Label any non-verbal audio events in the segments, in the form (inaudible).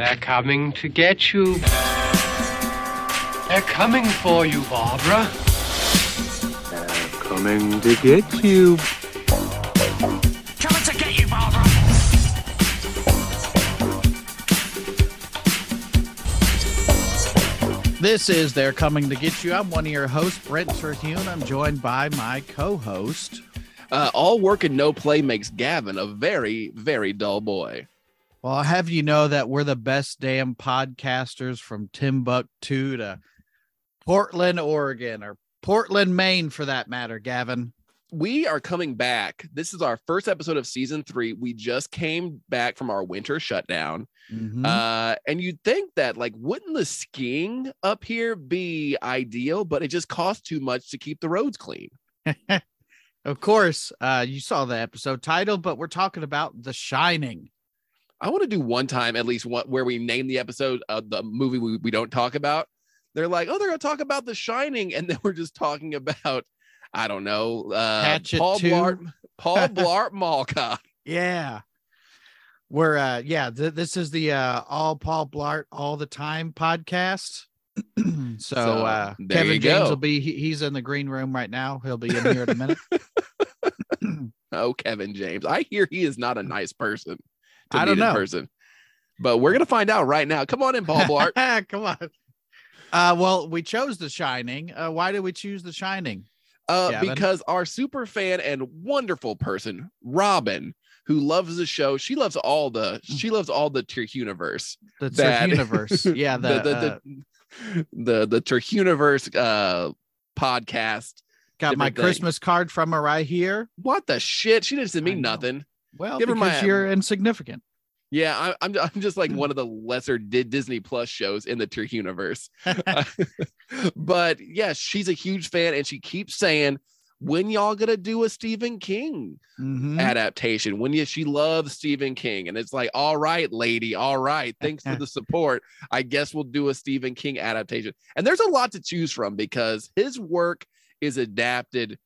They're coming to get you. They're coming for you, Barbara. They're coming to get you. Coming to get you, Barbara. This is They're Coming to Get You. I'm one of your hosts, Brent Terhune. I'm joined by my co host. Uh, all work and no play makes Gavin a very, very dull boy. Well, I'll have you know that we're the best damn podcasters from Timbuktu to Portland, Oregon, or Portland, Maine, for that matter, Gavin. We are coming back. This is our first episode of season three. We just came back from our winter shutdown. Mhm. Uh, and you'd think that, like, wouldn't the skiing up here be ideal? But it just costs too much to keep the roads clean. (laughs) of course, uh, you saw the episode title, but we're talking about The Shining. I want to do one time at least one where we name the episode of the movie we, we don't talk about. They're like, oh, they're gonna talk about The Shining, (laughs) and then we're just talking about, I don't know, uh, Hatchet Paul 2. Blart, Paul (laughs) Blart Mall Cop. Yeah. We're uh yeah, th- this is the uh all Paul Blart all the time podcast. (clears throat) so, So, uh there Kevin James will be he, he's in the green room right now. He'll be in here in a minute. (laughs) (clears throat) Oh, Kevin James. I hear he is not a nice person. I don't know. person. But we're gonna find out right now. Come on in, Paul Blart. (laughs) Come on. Uh well, we chose The Shining. Uh why did we choose The Shining? Uh, Gavin? because our super fan and wonderful person, Robin, who loves the show, she loves all the she loves all the Terhuniverse. The That- Surf Universe. (laughs) Yeah, the, the the uh, the, the, the Terhuniverse uh podcast. got my thing. Christmas card from her right here. What the shit? She didn't send me nothing. Well, Give her because my- you're insignificant. Yeah, I, I'm I'm just like (laughs) one of the lesser Disney Plus shows in the tier universe. (laughs) (laughs) but yeah, she's a huge fan, and she keeps saying, "When y'all gonna do a Stephen King Mhm. adaptation?" When you she loves Stephen King, and it's like, "All right, lady, all right, thanks for the support. I guess we'll do a Stephen King adaptation." And there's a lot to choose from because his work is adapted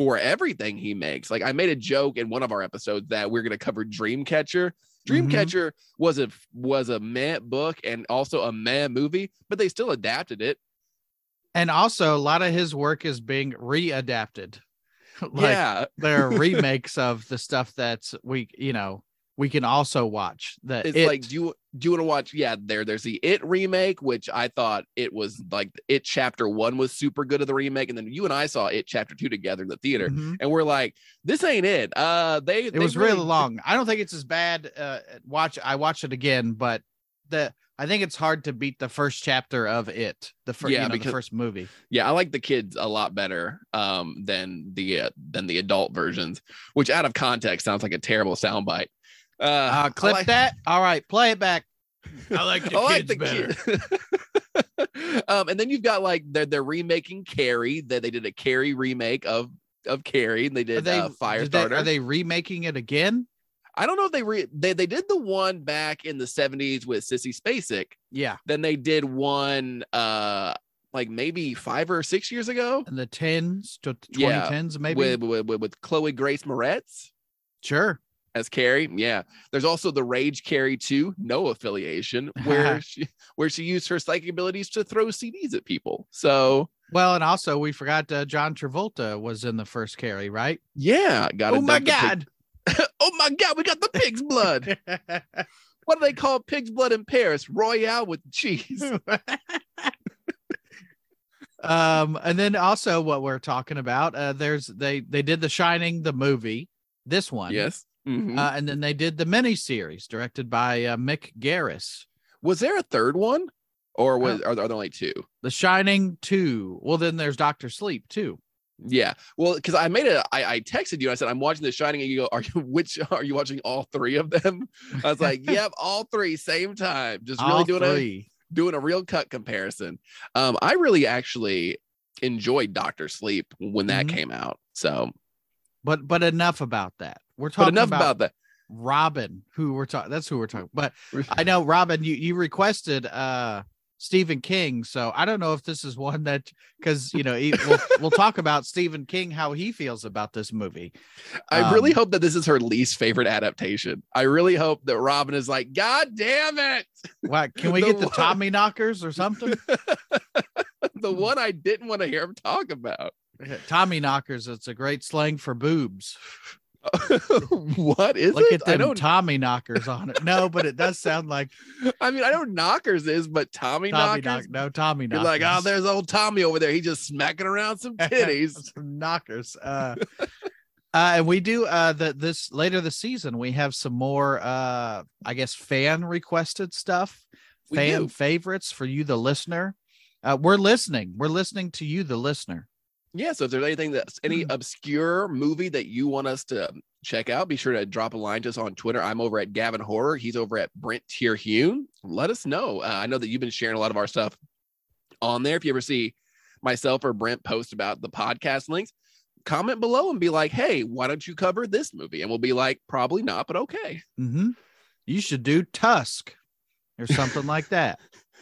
for everything he makes. Like I made a joke in one of our episodes that we're gonna cover Dreamcatcher. Mhm. Dreamcatcher was a was a meh book and also a meh movie, but they still adapted it. And also a lot of his work is being readapted. (laughs) like, yeah, there are (laughs) remakes of the stuff that's we you know we can also watch that it's It- like do you do you want to watch? Yeah, there there's the It remake, which I thought it was like It Chapter One was super good of the remake, and then you and I saw It Chapter Two together in the theater, Mhm. and we're like, this ain't it. Uh, they it they was really long i don't think it's as bad uh watch i watched it again but the i think it's hard to beat the first chapter of it the first Yeah, you know, because- the first movie Yeah, I like the kids a lot better um than the uh, than the adult versions, which out of context sounds like a terrible soundbite. Uh, uh clip like- that all right play it back i like (laughs) the I like kids the better kid. (laughs) um, and then you've got like they're they're remaking Carrie. That they did a Carrie remake of of Carrie. And they are did they, uh, did they Firestarter. are they remaking it again I don't know if they re they they did the one back in the seventies with Sissy Spacek. yeah Then they did one uh like maybe five or six years ago in the 10s to Yeah, 2010s maybe with, with with with Chloe Grace Moretz. sure as Carrie. Yeah. There's also the Rage Carrie 2, no affiliation, (laughs) where she where she used her psychic abilities to throw CDs at people. So well and also we forgot uh, john travolta was in the first carrie right yeah, got oh my god (laughs) oh my god, we got the pig's blood. (laughs) what do they call pig's blood in Paris? Royale with cheese. um and then also what we're talking about uh there's they they did the shining the movie this one yes. Mhm. uh, and then they did the mini series directed by uh, mick garris was there a third one? Or was are there, are there only two? the shining 2 well then there's dr sleep too Yeah. Well, because I made a I, I texted you, And I said, I'm watching The Shining, and you go, Are you which are you watching all three of them? I was like, (laughs) Yep, all three, same time. Just really All doing a doing a real cut comparison. Um, I really actually enjoyed Doctor Sleep when that Mhm. came out. So, but but enough about that we're but talking enough about, about, that. robin who we're talking that's who we're talking but i know robin you you requested uh Stephen King. So I don't know if this is one that because you know he, we'll we'll talk (laughs) about Stephen King how he feels about this movie. I really Um, hope that this is her least favorite adaptation. I really hope that Robin is like, God damn it. What can we The get the one- Tommy knockers or something? (laughs) the one I didn't want to hear him talk about. (laughs) Tommy knockers. It's a great slang for boobs. (laughs) what is Look it? at I them don't Tommy knockers on it. No, but it does sound like (laughs) I mean, I know knockers is, but Tommy, Tommy knockers. knock. No, Tommy You're like, oh, there's old Tommy over there. He's just smacking around some (laughs) titties. some knockers. Uh, uh, and we do uh the this later this season we have some more uh I guess fan requested stuff, We fan do. favorites for you the listener. Uh, we're listening. We're listening to you the listener. Yeah. So if there's anything that's any Mm. obscure movie that you want us to check out, be sure to drop a line to us on Twitter. I'm over at Gavin Horror. He's over at Brent Terhune. Let us know. Uh, I know that you've been sharing a lot of our stuff on there. If you ever see myself or Brent post about the podcast links, comment below and be like, hey, why don't you cover this movie? And we'll be like, probably not, but okay. Mm-hmm. You should do Tusk or something like that.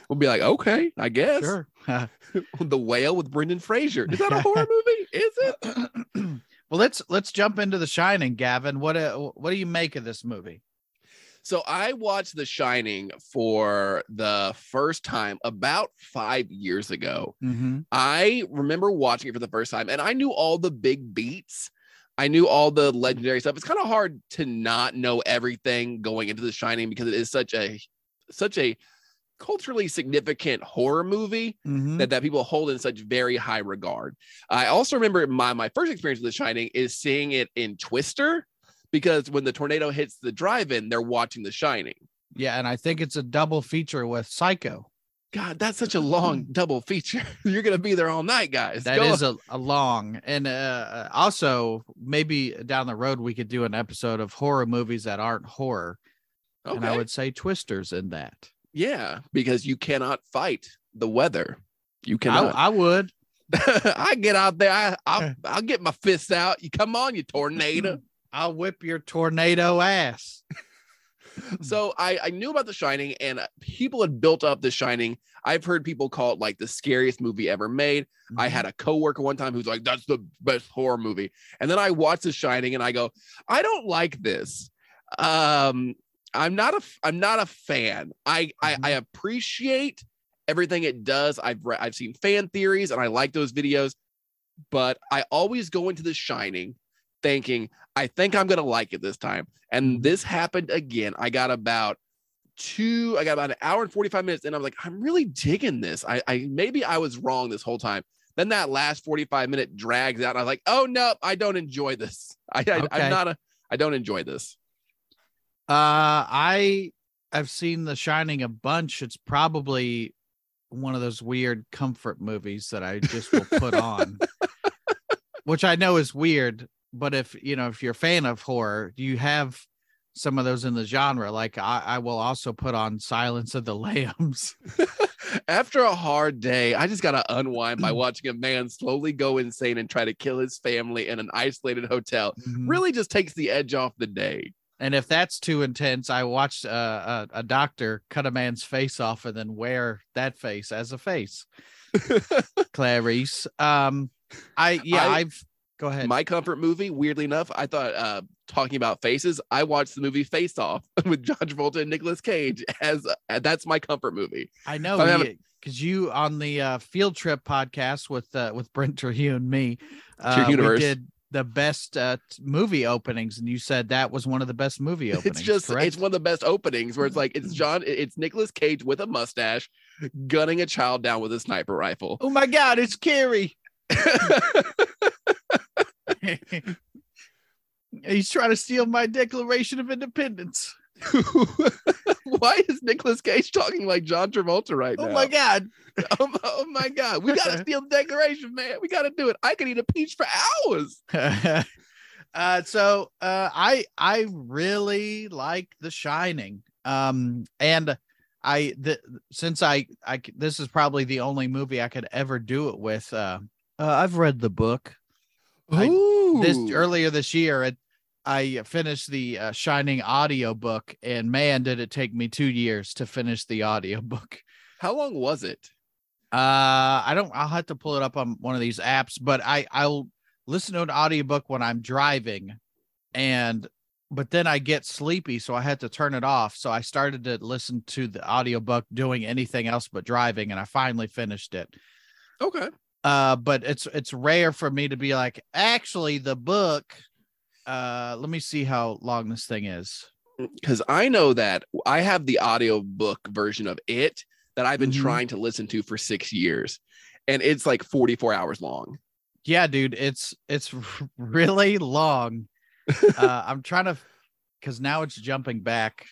We'll be like, okay, I guess. Sure. (laughs) the Whale with Brendan Fraser. Is that a horror (laughs) movie? Is it? (clears throat) well, let's let's jump into The Shining, Gavin. What uh, what do you make of this movie? So I watched The Shining for the first time about five years ago. Mm-hmm. I remember watching it for the first time and I knew all the big beats. I knew all the legendary stuff. It's kind of hard to not know everything going into The Shining because it is such a such a culturally significant horror movie Mm-hmm. that, that people hold in such very high regard. I also remember my my first experience with The Shining is seeing it in Twister because when the tornado hits the drive-in, they're watching The Shining. Yeah, and I think it's a double feature with Psycho. God, that's such a long double feature. (laughs) You're gonna be there all night, guys. That Go is a, a long and uh, also maybe down the road we could do an episode of horror movies that aren't horror, and I would say Twisters in that. Yeah, because you cannot fight the weather. You I, cannot. I would. (laughs) I, get out there. I, I'll, (laughs) I'll get my fists out. You come on, you tornado. (laughs) I'll whip your tornado ass. so I, I knew about The Shining, and people had built up The Shining. I've heard people call it like the scariest movie ever made. Mm-hmm. I had a coworker one time who's like, "That's the best horror movie," and then I watched The Shining, and I go, "I don't like this." Um, I'm not a I'm not a fan. I I, I mm-hmm. appreciate everything it does. I've read I've seen fan theories, and I like those videos, but I always go into The Shining thinking I think I'm gonna like it this time, and mm-hmm. this happened again. I got about two i got about an hour and 45 minutes and i'm like i'm really digging this. I i maybe i was wrong this whole time. Then that last 45 minute drags out and i was like oh no i don't enjoy this. I, I Okay. i'm not a i don't enjoy this Uh, I I've seen The Shining a bunch. It's probably one of those weird comfort movies that I just will put on, (laughs) which I know is weird. But if you know, if you're a fan of horror, you have some of those in the genre. Like I, I will also put on Silence of the Lambs. (laughs) after a hard day i just gotta unwind by watching a man slowly go insane and try to kill his family in an isolated hotel really just takes the edge off the day And if that's too intense, I watched uh, a, a doctor cut a man's face off and then wear that face as a face. (laughs) Clarice. Um, I yeah, I- have go ahead. my comfort movie weirdly enough i thought uh talking about faces i watched the movie face off (laughs) with john travolta and Nicolas cage as uh, that's my comfort movie I know because you on the uh, field trip podcast with uh, with Brent and me, uh, we did the best uh, movie openings, and you said that was one of the best movie (laughs) openings. it's just correct? it's one of the best openings where it's like it's john it's Nicolas cage with a mustache gunning a child down with a sniper rifle oh my god, it's Carrie. (laughs) (laughs) He's trying to steal my Declaration of Independence. (laughs) why is Nicolas cage talking like john travolta right now? Oh my god. (laughs) oh, my, oh my god. We gotta (laughs) steal the declaration man. We gotta do it. I could eat a peach for hours. Uh so uh i i really like the shining. Um and i the since I this is probably the only movie i could ever do it with uh, uh i've read the book. I- this earlier this year it I finished the uh, Shining audiobook and man did it take me 2 years to finish the audiobook. (laughs) How long was it? Uh I don't I'll have to pull it up on one of these apps, but I I'll listen to an audiobook when I'm driving and but then I get sleepy so I had to turn it off. So I started to listen to the audiobook doing anything else but driving and I finally finished it. Okay. Uh but it's it's rare for me to be like actually the book uh let me see how long this thing is. Because I know that I have the audiobook version of it that I've been Mhm. trying to listen to for six years. And it's like 44 hours long. Yeah, dude, it's it's (laughs) really long. (laughs) uh, I'm trying to, because now it's jumping back.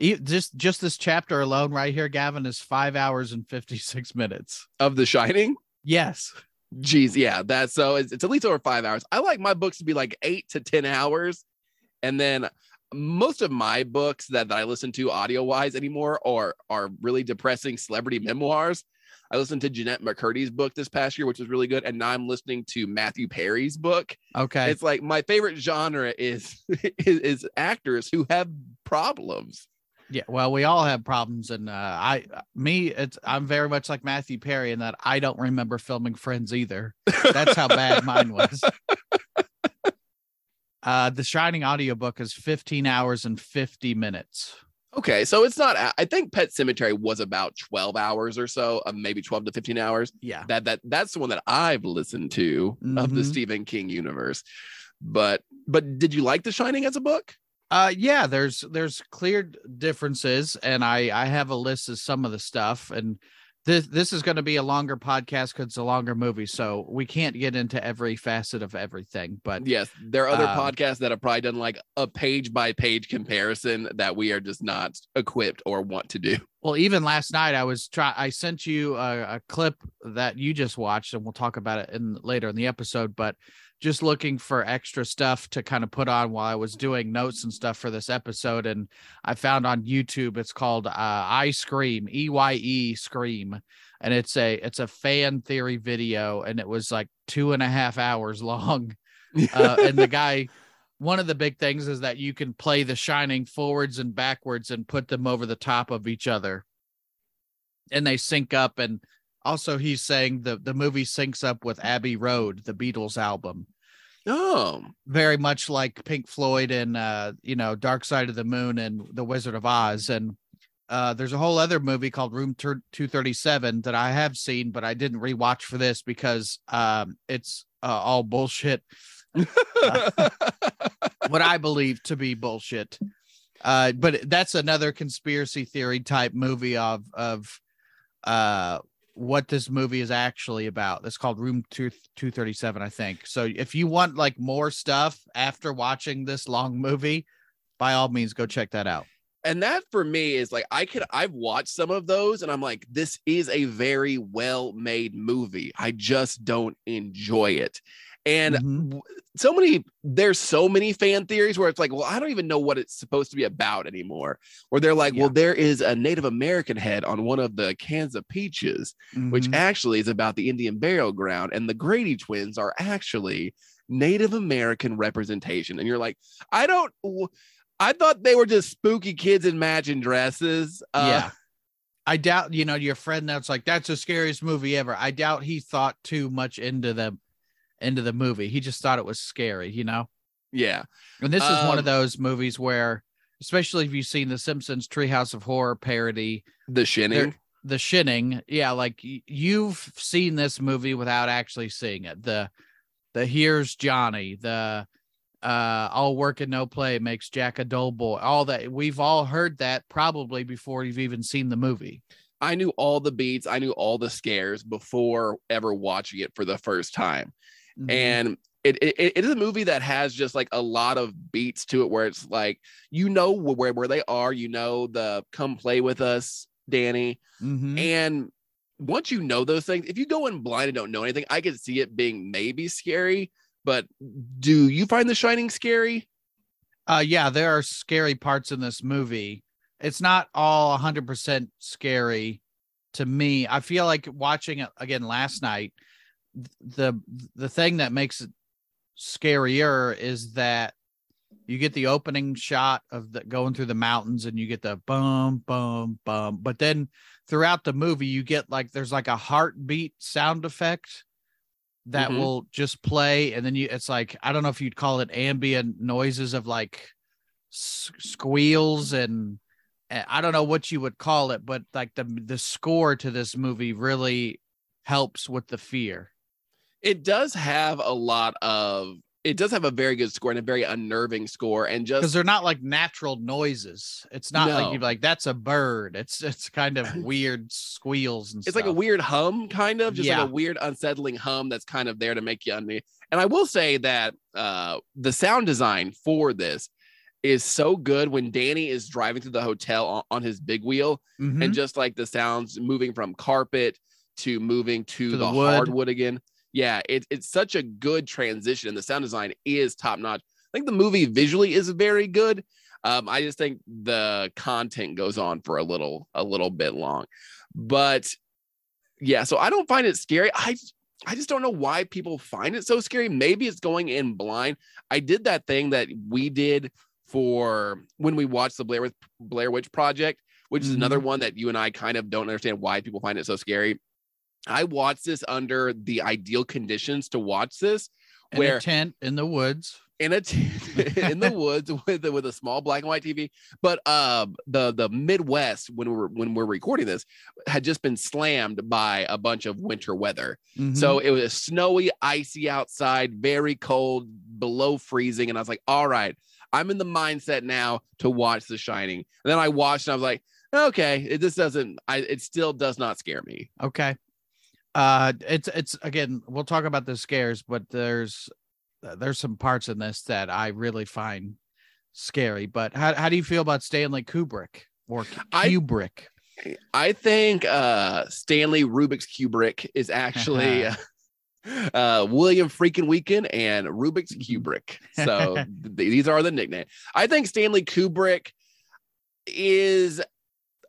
Just just this chapter alone, right here, Gavin, is five hours and fifty six minutes. Of The Shining. Yes. Geez, yeah, that's so it's, it's at least over five hours. I like my books to be like eight to 10 hours. And then most of my books that, that I listen to audio wise anymore are, are really depressing celebrity memoirs. I listened to Jennette McCurdy's book this past year, which was really good. And now I'm listening to Matthew Perry's book. Okay. It's like my favorite genre is, (laughs) is, is actors who have problems. Yeah. Well, we all have problems, and uh, I, me, it's I'm very much like Matthew Perry in that I don't remember filming Friends either. That's how bad mine was. (laughs) Uh, the Shining audiobook is 15 hours and 50 minutes. Okay, so it's not. I think Pet Sematary was about 12 hours or so, of maybe 12 to 15 hours. Yeah. that that that's the one that I've listened to of the Mhm. Stephen King universe. But but did you like The Shining as a book? Uh yeah, there's there's clear differences and I I have a list of some of the stuff and this this is going to be a longer podcast cuz it's a longer movie so we can't get into every facet of everything but Yes, there are other Um, podcasts that have probably done like a page by page comparison that we are just not equipped or want to do. well even last night I was try I sent you a, a clip that you just watched and we'll talk about it in later in the episode but just looking for extra stuff to kind of put on while I was doing notes and stuff for this episode. And I found on YouTube it's called uh, I Scream, E Y E Scream, and it's a it's a fan theory video, and it was like two and a half hours long. (laughs) Uh, and the guy, one of the big things is that you can play The Shining forwards and backwards and put them over the top of each other, and they sync up. And also, he's saying the the movie syncs up with Abbey Road, the Beatles album oh, very much like Pink Floyd and uh, you know, Dark Side of the Moon and The Wizard of Oz. And uh, there's a whole other movie called Room Tur- 237 that I have seen, but I didn't rewatch for this because um, it's uh, all bullshit. (laughs) what I believe to be bullshit. Uh, but that's another conspiracy theory type movie of of uh what this movie is actually about. It's called Room 2 237, I think. So if you want like more stuff after watching this long (laughs) movie, by all means go check that out. and that for me is like I could I've watched some of those and I'm like this is a very well made movie. I just don't enjoy it. And Mhm. so many there's so many fan theories where it's like, well, I don't even know what it's supposed to be about anymore. Where they're like, well, there is a Native American head on one of the cans of peaches, which Mhm. actually is about the Indian burial ground, and the Grady twins are actually Native American representation. And you're like, I don't. I thought they were just spooky kids in matching dresses. Uh, yeah. I doubt, you know, your friend that's like, that's the scariest movie ever. I doubt he thought too much into the into the movie. He just thought it was scary, you know? yeah. And this is one Um, of those movies where, especially if you've seen the Simpsons Treehouse of Horror parody, The shinning. the shinning, yeah, like you've seen this movie without actually seeing it. The the here's Johnny, the uh all work and no play makes Jack a dull boy. All that we've all heard that probably before you've even seen the movie. I knew all the beats. I knew all the scares before ever watching it for the first time. Mhm. and it, it it is a movie that has just like a lot of beats to it where it's like you know where where they are you know the come play with us danny Mhm. and once you know those things if you go in blind and don't know anything i could see it being maybe scary but do you find the shining scary Uh, yeah, there are scary parts in this movie. It's not all 100% scary to me. I feel like watching it again last night. Th- The the thing that makes it scarier is that You get the opening shot of the going through the mountains and you get the bum bum bum. But then throughout the movie, you get like there's like a heartbeat sound effect that Mhm. will just play, and then you it's like I don't know if you'd call it ambient noises of like squeals and uh, I don't know what you would call it, but like the the score to this movie really helps with the fear. It does have a lot of. It does have a very good score and a very unnerving score, and just because they're not like natural noises. It's not like you're like that's a bird. It's it's kind of (laughs) weird squeals and it's stuff. like a weird hum, kind of just Yeah. like a weird, unsettling hum that's kind of there to make you uneasy. And I will say that uh, the sound design for this is so good when Danny is driving through the hotel on, on his big wheel, Mhm. and just like the sounds moving from carpet to moving to, To the the, wood. hardwood again. Yeah, it, it's such a good transition. and The sound design is top notch. I think the movie visually is very good. Um, I just think the content goes on for a little a little bit long, but yeah. So I don't find it scary. I I just don't know why people find it so scary. Maybe it's going in blind. I did that thing that we did for when we watched the Blair Witch, Blair Witch Project, which is another one that you and I kind of don't understand why people find it so scary. I watched this under the ideal conditions to watch this, In where a tent in the woods. in a t- (laughs) in the woods with with a small black and white TV. But um, the the Midwest when we were when we're recording this had just been slammed by a bunch of winter weather. Mhm. So it was snowy, icy outside, very cold, below freezing, and I was like, all right, I'm in the mindset now to watch The Shining. And then I watched, and I was like, okay, it just doesn't. I it still does not scare me. Okay. Uh it's it's again, we'll talk about the scares, but there's there's some parts in this that I really find scary. But how how do you feel about Stanley Kubrick or I- Kubrick? I think uh Stanley Rubik's Kubrick is actually (laughs) uh, uh William freaking Weekend and Rubik's Kubrick. (laughs) So th- these are the nicknames. I think Stanley Kubrick is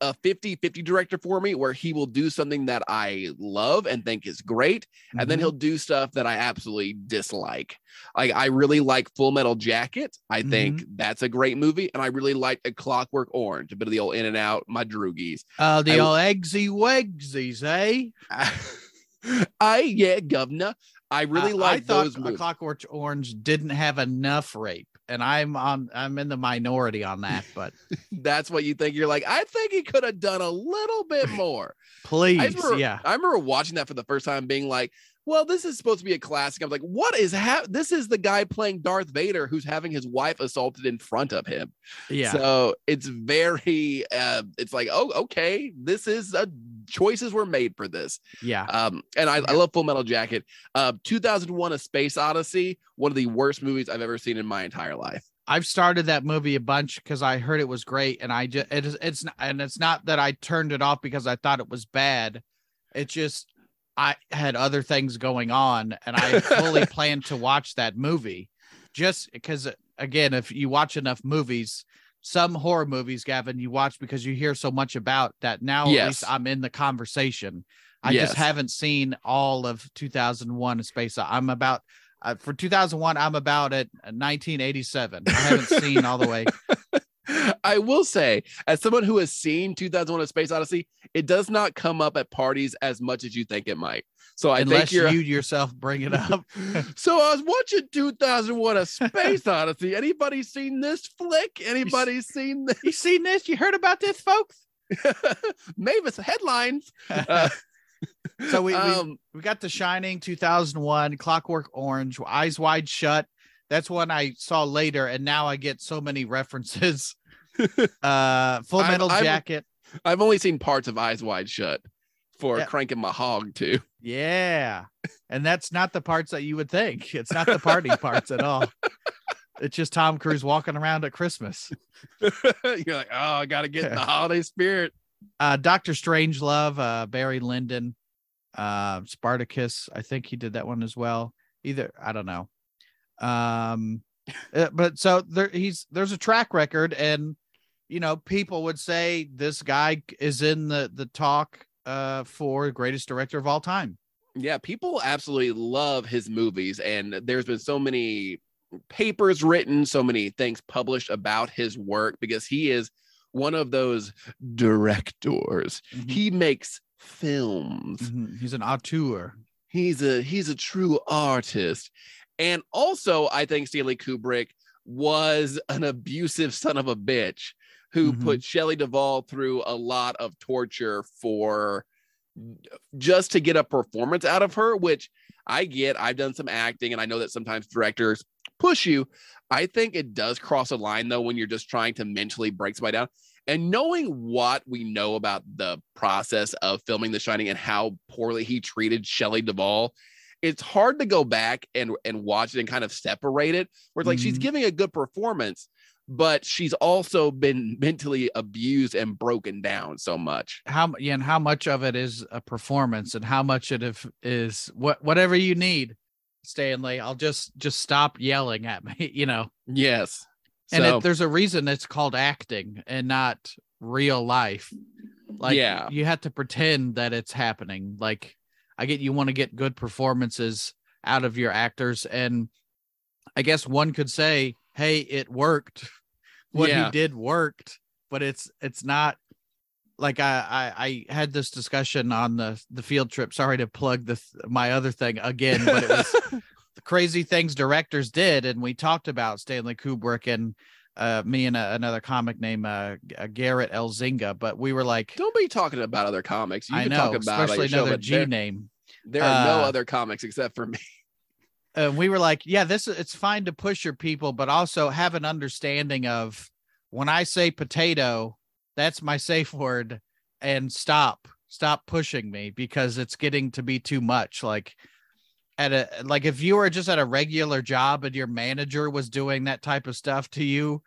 a 50-50 director for me where he will do something that I love and think is great and then Mhm. he'll do stuff that I absolutely dislike. Like I really like Full Metal Jacket. I think that's a great movie, and I really like A Clockwork Orange, a bit of the old In and Out, my droogies. uh the I- old eggsy wegsies, eh? (laughs) I yeah, governor. I really I- like I thought those A. Clockwork Orange didn't have enough rape, and I'm on I'm in the minority on that. But (laughs) That's what you think. You're like, I think he could have done a little bit more. (laughs) I please, remember, yeah, I remember watching that for the first time, being like, well, this is supposed to be a classic. I was like, what is hap? This is the guy playing Darth Vader who's having his wife assaulted in front of him. yeah. So it's very, uh, it's like, oh, okay, this is a choices were made for this. yeah. Um, and I, I love Full Metal Jacket. Uh, 2001: A Space Odyssey, one of the worst movies I've ever seen in my entire life. I've started that movie a bunch because I heard it was great, and I just it is it's not, and it's not that I turned it off because I thought it was bad. It's just I had other things going on, and I (laughs) fully planned to watch that movie, just because again, if you watch enough movies, some horror movies, Gavin, you watch because you hear so much about that. Now at least I'm in the conversation. I Yes. just haven't seen all of 2001: Space. I'm about uh, for 2001. I'm about at 1987. I haven't seen all the way. (laughs) (laughs) I will say, as someone who has seen 2001: A Space Odyssey, it does not come up at parties as much as you think it might. So I unless think you're. yourself bring it up. (laughs) so I was watching 2001: A Space (laughs) Odyssey. Anybody seen this flick? Anybody seen this? you seen this? You heard about this, folks? Mavis headlines. Uh, So we, we um, we got The Shining 2001, Clockwork Orange, Eyes Wide Shut. That's one I saw later, and now I get so many references. (laughs) uh, Full Metal I'm- Jacket. I've only seen parts of Eyes Wide Shut for Yeah. cranking my hog too. Yeah, and that's not the parts that you would think. It's not the party (laughs) parts at all. It's just Tom Cruise walking around at Christmas. (laughs) You're like, oh, I gotta get in the holiday spirit. uh Doctor Strangelove, uh Barry Lyndon, uh Spartacus. I think he did that one as well. Either I don't know. Um uh, but so there he's there's a track record and you know people would say this guy is in the the talk uh for greatest director of all time. Yeah, people absolutely love his movies, and there's been so many papers written, so many things published about his work because he is one of those directors. Mhm. He makes films. Mhm. He's an auteur. He's a he's a true artist. And also, I think Stanley Kubrick was an abusive son of a bitch who Mhm. put Shelley Duvall through a lot of torture for just to get a performance out of her, which I get. I've done some acting and I know that sometimes directors push you. I think it does cross a line though when you're just trying to mentally break somebody down. And knowing what we know about the process of filming The Shining and how poorly he treated Shelley Duvall, it's hard to go back and and watch it and kind of separate it. Where it's like she's Mhm. giving a good performance, but she's also been mentally abused and broken down so much. How yeah, and how much of it is a performance, and how much it if is what whatever you need, Stanley. I'll just just stop yelling at me, (laughs) you know. Yes. And So- it, there's a reason it's called acting and not real life. Like Yeah. you have to pretend that it's happening. Like I get you want to get good performances out of your actors, and I guess one could say, "Hey, it worked. (laughs) What Yeah. he did worked," but it's it's not like I, I I had this discussion on the the field trip. Sorry to plug the my other thing again, but it was (laughs) the crazy things directors did, and we talked about Stanley Kubrick and uh, me and uh another comic named uh, uh, Garrett Elzinga. But we were like, Don't be talking about other comics. You I can know, talk about especially show, another but G there, name. there are no Uh, other comics except for me. (laughs) and we were like, yeah, this it's fine to push your people, but also have an understanding of when I say potato, that's my safe word, and stop, stop pushing me because it's getting to be too much. Like at a like if you were just at a regular job and your manager was doing that type of stuff to you,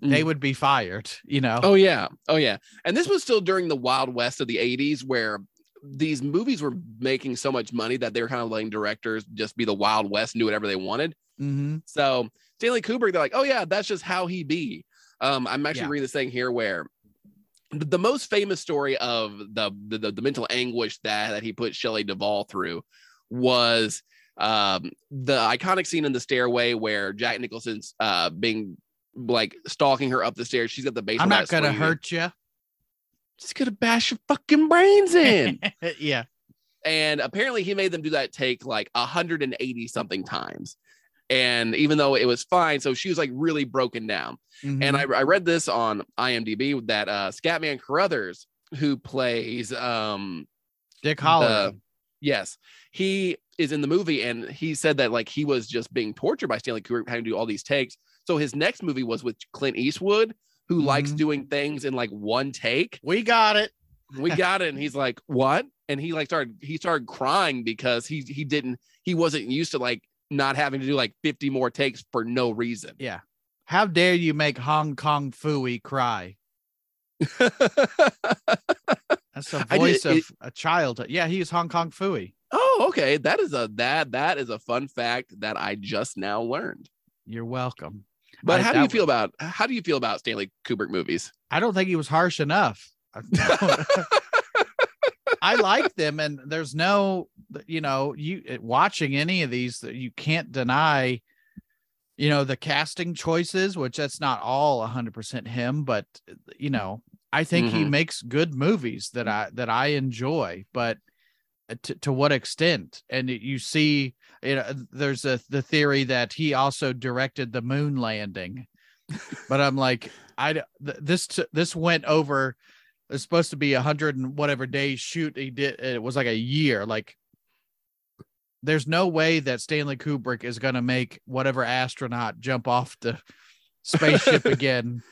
they Mm. would be fired. You know. Oh yeah. Oh yeah. And this was still during the wild west of the 80s where these movies were making so much money that they were kind of letting directors just be the wild west and do whatever they wanted. hmm So Stanley Kubrick, they're like, oh yeah, that's just how he be. Um, I'm actually Yeah. reading this thing here where the, the most famous story of the, the the the mental anguish that that he put Shelley Duvall through was um the iconic scene in the stairway where Jack Nicholson's uh being like stalking her up the stairs. She's got the baseball. I'm not gonna hurt you. Just gonna bash your fucking brains in. (laughs) yeah. and apparently he made them do that take like 180 something times. And even though it was fine, so she was like really broken down. Mhm. And I, I read this on IMDb that uh Scatman Crothers, who plays um Dick Hallorann. yes, he is in the movie and he said that like he was just being tortured by Stanley Kubrick having to do all these takes. So his next movie was with Clint Eastwood, who likes Mhm. doing things in like one take we got it. we (laughs) got it and he's like what and he like started he started crying because he he didn't he wasn't used to like not having to do like 50 more takes for no reason Yeah. How dare you make Hong Kong Phooey cry? (laughs) That's the I did- voice of it- a child. Yeah, he's Hong Kong Phooey. Oh okay that is a that that is a fun fact that i just now learned You're welcome. but I- how do you feel about how do you feel about stanley kubrick movies I don't think he was harsh enough. (laughs) (laughs) I like them, and there's no, you know, you eh, watching any of these that you can't deny, you know, the casting choices, which that's not all 100% him, but you know, I think he Mhm. makes good movies that I that I enjoy, but Uh, to, to what extent? And you see, you know, there's a the theory that he also directed the moon landing, (laughs) but I'm like, i th- this t- this went over. It's supposed to be a hundred and whatever days shoot. He did it was like a year. Like, there's no way that Stanley Kubrick is gonna make whatever astronaut jump off the spaceship again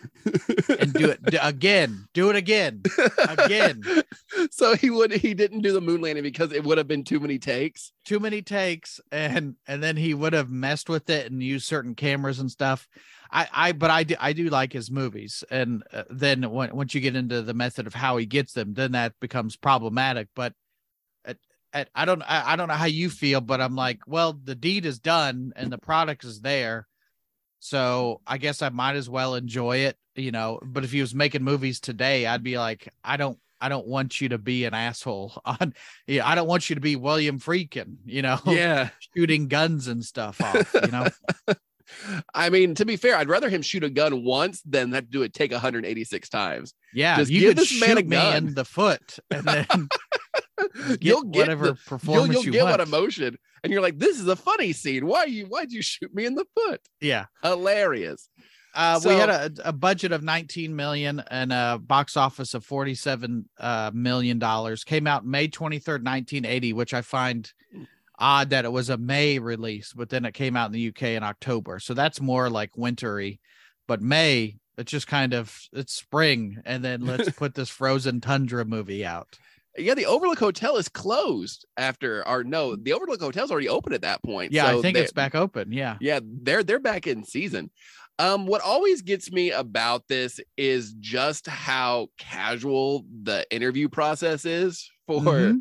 and do it d- again. Do it again. Again. (laughs) so he would he didn't do the moon landing because it would have been too many takes too many takes and and then he would have messed with it and used certain cameras and stuff i i but i do i do like his movies and uh, then when, once you get into the method of how he gets them then that becomes problematic but at, at, i don't I, I don't know how you feel but i'm like well the deed is done and the product is there so i guess i might as well enjoy it you know but if he was making movies today i'd be like i don't I don't want you to be an asshole (laughs) on yeah, I don't want you to be William Friedkin, you know, yeah (laughs) shooting guns and stuff off, you know. (laughs) I mean, to be fair, I'd rather him shoot a gun once than have to do it take 186 times. Yeah, Just you give this man a gun. in the foot and then you'll get whatever the, you'll, you'll you get want. what emotion, and you're like, "This is a funny scene. Why you? Why'd you shoot me in the foot? yeah. Hilarious." Uh, we had a, a budget of 19 million and a box office of 47 uh, million dollars. Came out May 23rd, 1980, which I find odd that it was a May release, but then it came out in the UK in October. So that's more like wintry. But May, it's just kind of it's spring, and then let's (laughs) put this frozen tundra movie out. Yeah, the Overlook Hotel is closed after, or no, the Overlook Hotel's already open at that point. Yeah, So I think it's back open. Yeah. Yeah, they're they're back in season. Um, what always gets me about this is just how casual the interview process is for Mhm.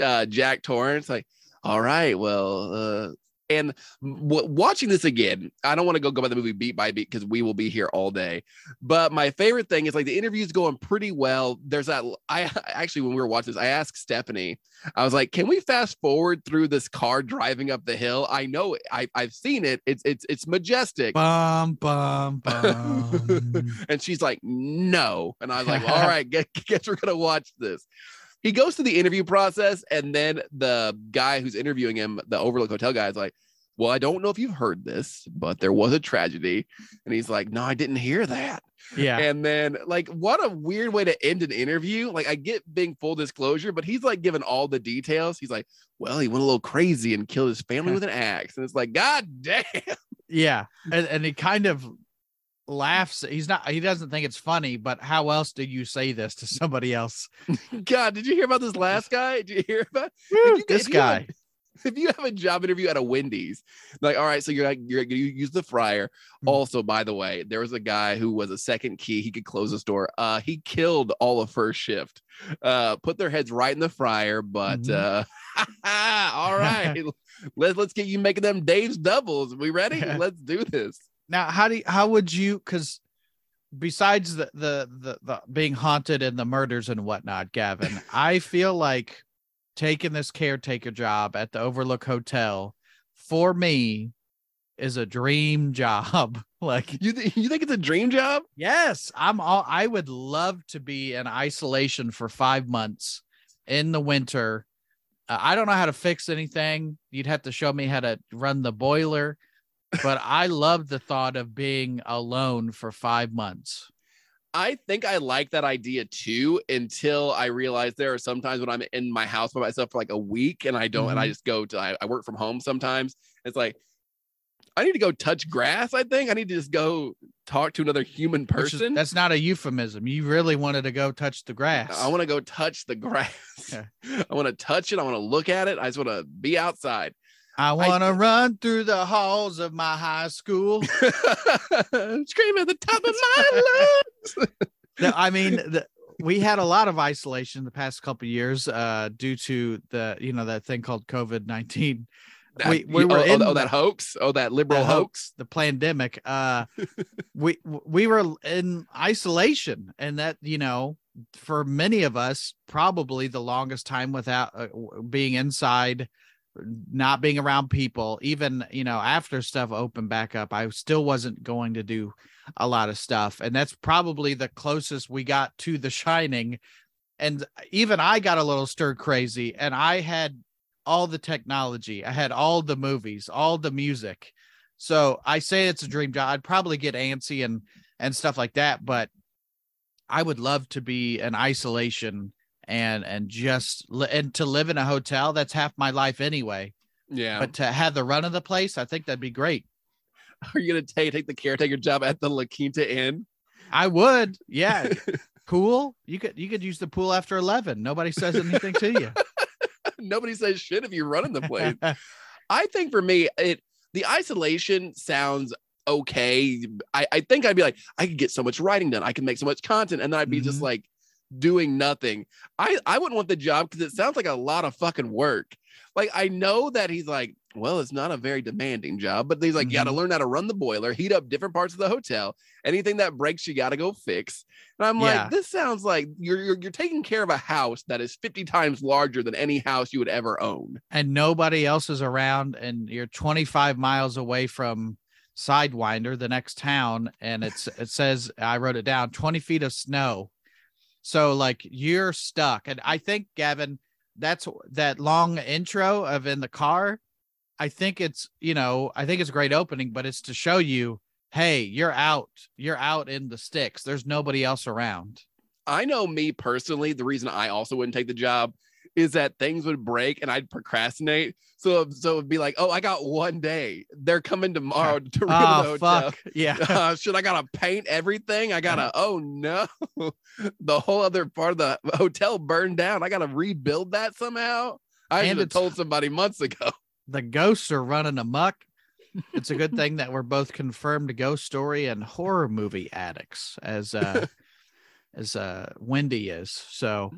uh, Jack Torrance. Like, all right, well, uh, and w- watching this again, I don't want to go go by the movie beat by beat because we will be here all day. But my favorite thing is like the interview's going pretty well. There's that I (laughs) actually when we were watching this, I asked Stephanie, I was like, can we fast forward through this car driving up the hill? I know I, I've seen it. It's it's it's majestic. Bum bum bum. (laughs) and she's like, no. And I was like, (laughs) all right, guess, guess we're gonna watch this. He goes through the interview process, and then the guy who's interviewing him, the Overlook Hotel guy, is like, Well, I don't know if you've heard this, but there was a tragedy. And he's like, No, I didn't hear that. yeah. And then, like, what a weird way to end an interview. Like, I get being full disclosure, but he's like giving all the details. He's like, Well, he went a little crazy and killed his family with an axe. And it's like, God damn. Yeah, and, and he kind of laughs. He's not. He doesn't think it's funny. But how else do you say this to somebody else? (laughs) God, did you hear about this last guy? Did you hear about Woo, you- this have- guy. (laughs) if you have a job interview at a Wendy's, like, all right, so you're like, you're you use the fryer. Mhm. Also, by the way, there was a guy who was a second key. He could close the store. Uh, he killed all of first shift. Uh, put their heads right in the fryer. But Mhm. uh, (laughs) all right, let's let's get you making them Dave's doubles. We ready? Let's do this. Now, how do you, how would you? Because besides the, the the the being haunted and the murders and whatnot, Gavin, (laughs) I feel like taking this caretaker job at the Overlook Hotel for me is a dream job. (laughs) like You th- you think it's a dream job? Yes, I'm all I would love to be in isolation for 5 months in the winter. Uh, I don't know how to fix anything. You'd have to show me how to run the boiler, but I love the thought of being alone for 5 months. I think I like that idea too until I realize there are sometimes when I'm in my house by myself for like a week and I don't, and I Mhm. just go to, I, I work from home sometimes. It's like, I need to go touch grass. I think I need to just go talk to another human which is- person. that's not a euphemism. You really wanted to go touch the grass. I want to go touch the grass. Yeah. (laughs) I want to touch it. I want to look at it. I just want to be outside. I want to run through the halls of my high school. (laughs) Scream at the top of my (laughs) lungs. No, I mean, the, we had a lot of isolation the past couple of years uh, due to the, you know, that thing called COVID 19, We- we oh, were oh, in oh, that hoax. Oh, that liberal the hoax. hoax, the pandemic. Uh, (laughs) we we were in isolation, and that you know, for many of us, probably the longest time without uh, being inside, not being around people. Even you know, after stuff opened back up, I still wasn't going to do a lot of stuff, and that's probably the closest we got to The Shining. And even I got a little stir crazy, and I had all the technology. I had all the movies, all the music. So I say it's a dream job. I'd probably get antsy and and stuff like that, but I would love to be in isolation and and just and to live in a hotel. That's half my life anyway. Yeah. But to have the run of the place, I think that'd be great. (laughs) Are you gonna take take the caretaker job at the La Quinta Inn? I would, yeah. (laughs) pool, you could you could use the pool after eleven. Nobody says anything to you. (laughs) Nobody says shit if you're running the place. I think for me, it the isolation sounds okay. I, I think I'd be like, I could get so much writing done. I could make so much content, and then I'd be just Mhm. like doing nothing. I I wouldn't want the job because it sounds like a lot of fucking work. Like I know that he's like, well, it's not a very demanding job, but he's like, you got to mm-hmm. learn how to run the boiler, heat up different parts of the hotel. Anything that breaks, you got to go fix. And I'm Yeah. like, this sounds like you're, you're you're taking care of a house that is 50 times larger than any house you would ever own. and nobody else is around and you're 25 miles away from Sidewinder, the next town, and it's it says I wrote it down 20 feet of snow. So like you're stuck. And I think Gavin, that's that long intro of in the car. I think it's, you know, I think it's a great opening, but it's to show you, hey, you're out. You're out in the sticks. There's nobody else around. I know me personally, the reason I also wouldn't take the job is that things would break and I'd procrastinate. So, so it'd be like, oh, I got one day. They're coming tomorrow (laughs) to rebuild the Oh hotel. fuck. Yeah. (laughs) Uh, should I gotta paint everything? I gotta. Oh no, (laughs) the whole other part of the hotel burned down. I gotta rebuild that somehow. I And should have told somebody months ago. the ghosts are running amok. It's a good thing that we're both confirmed ghost story and horror movie addicts, as uh as uh Wendy is. So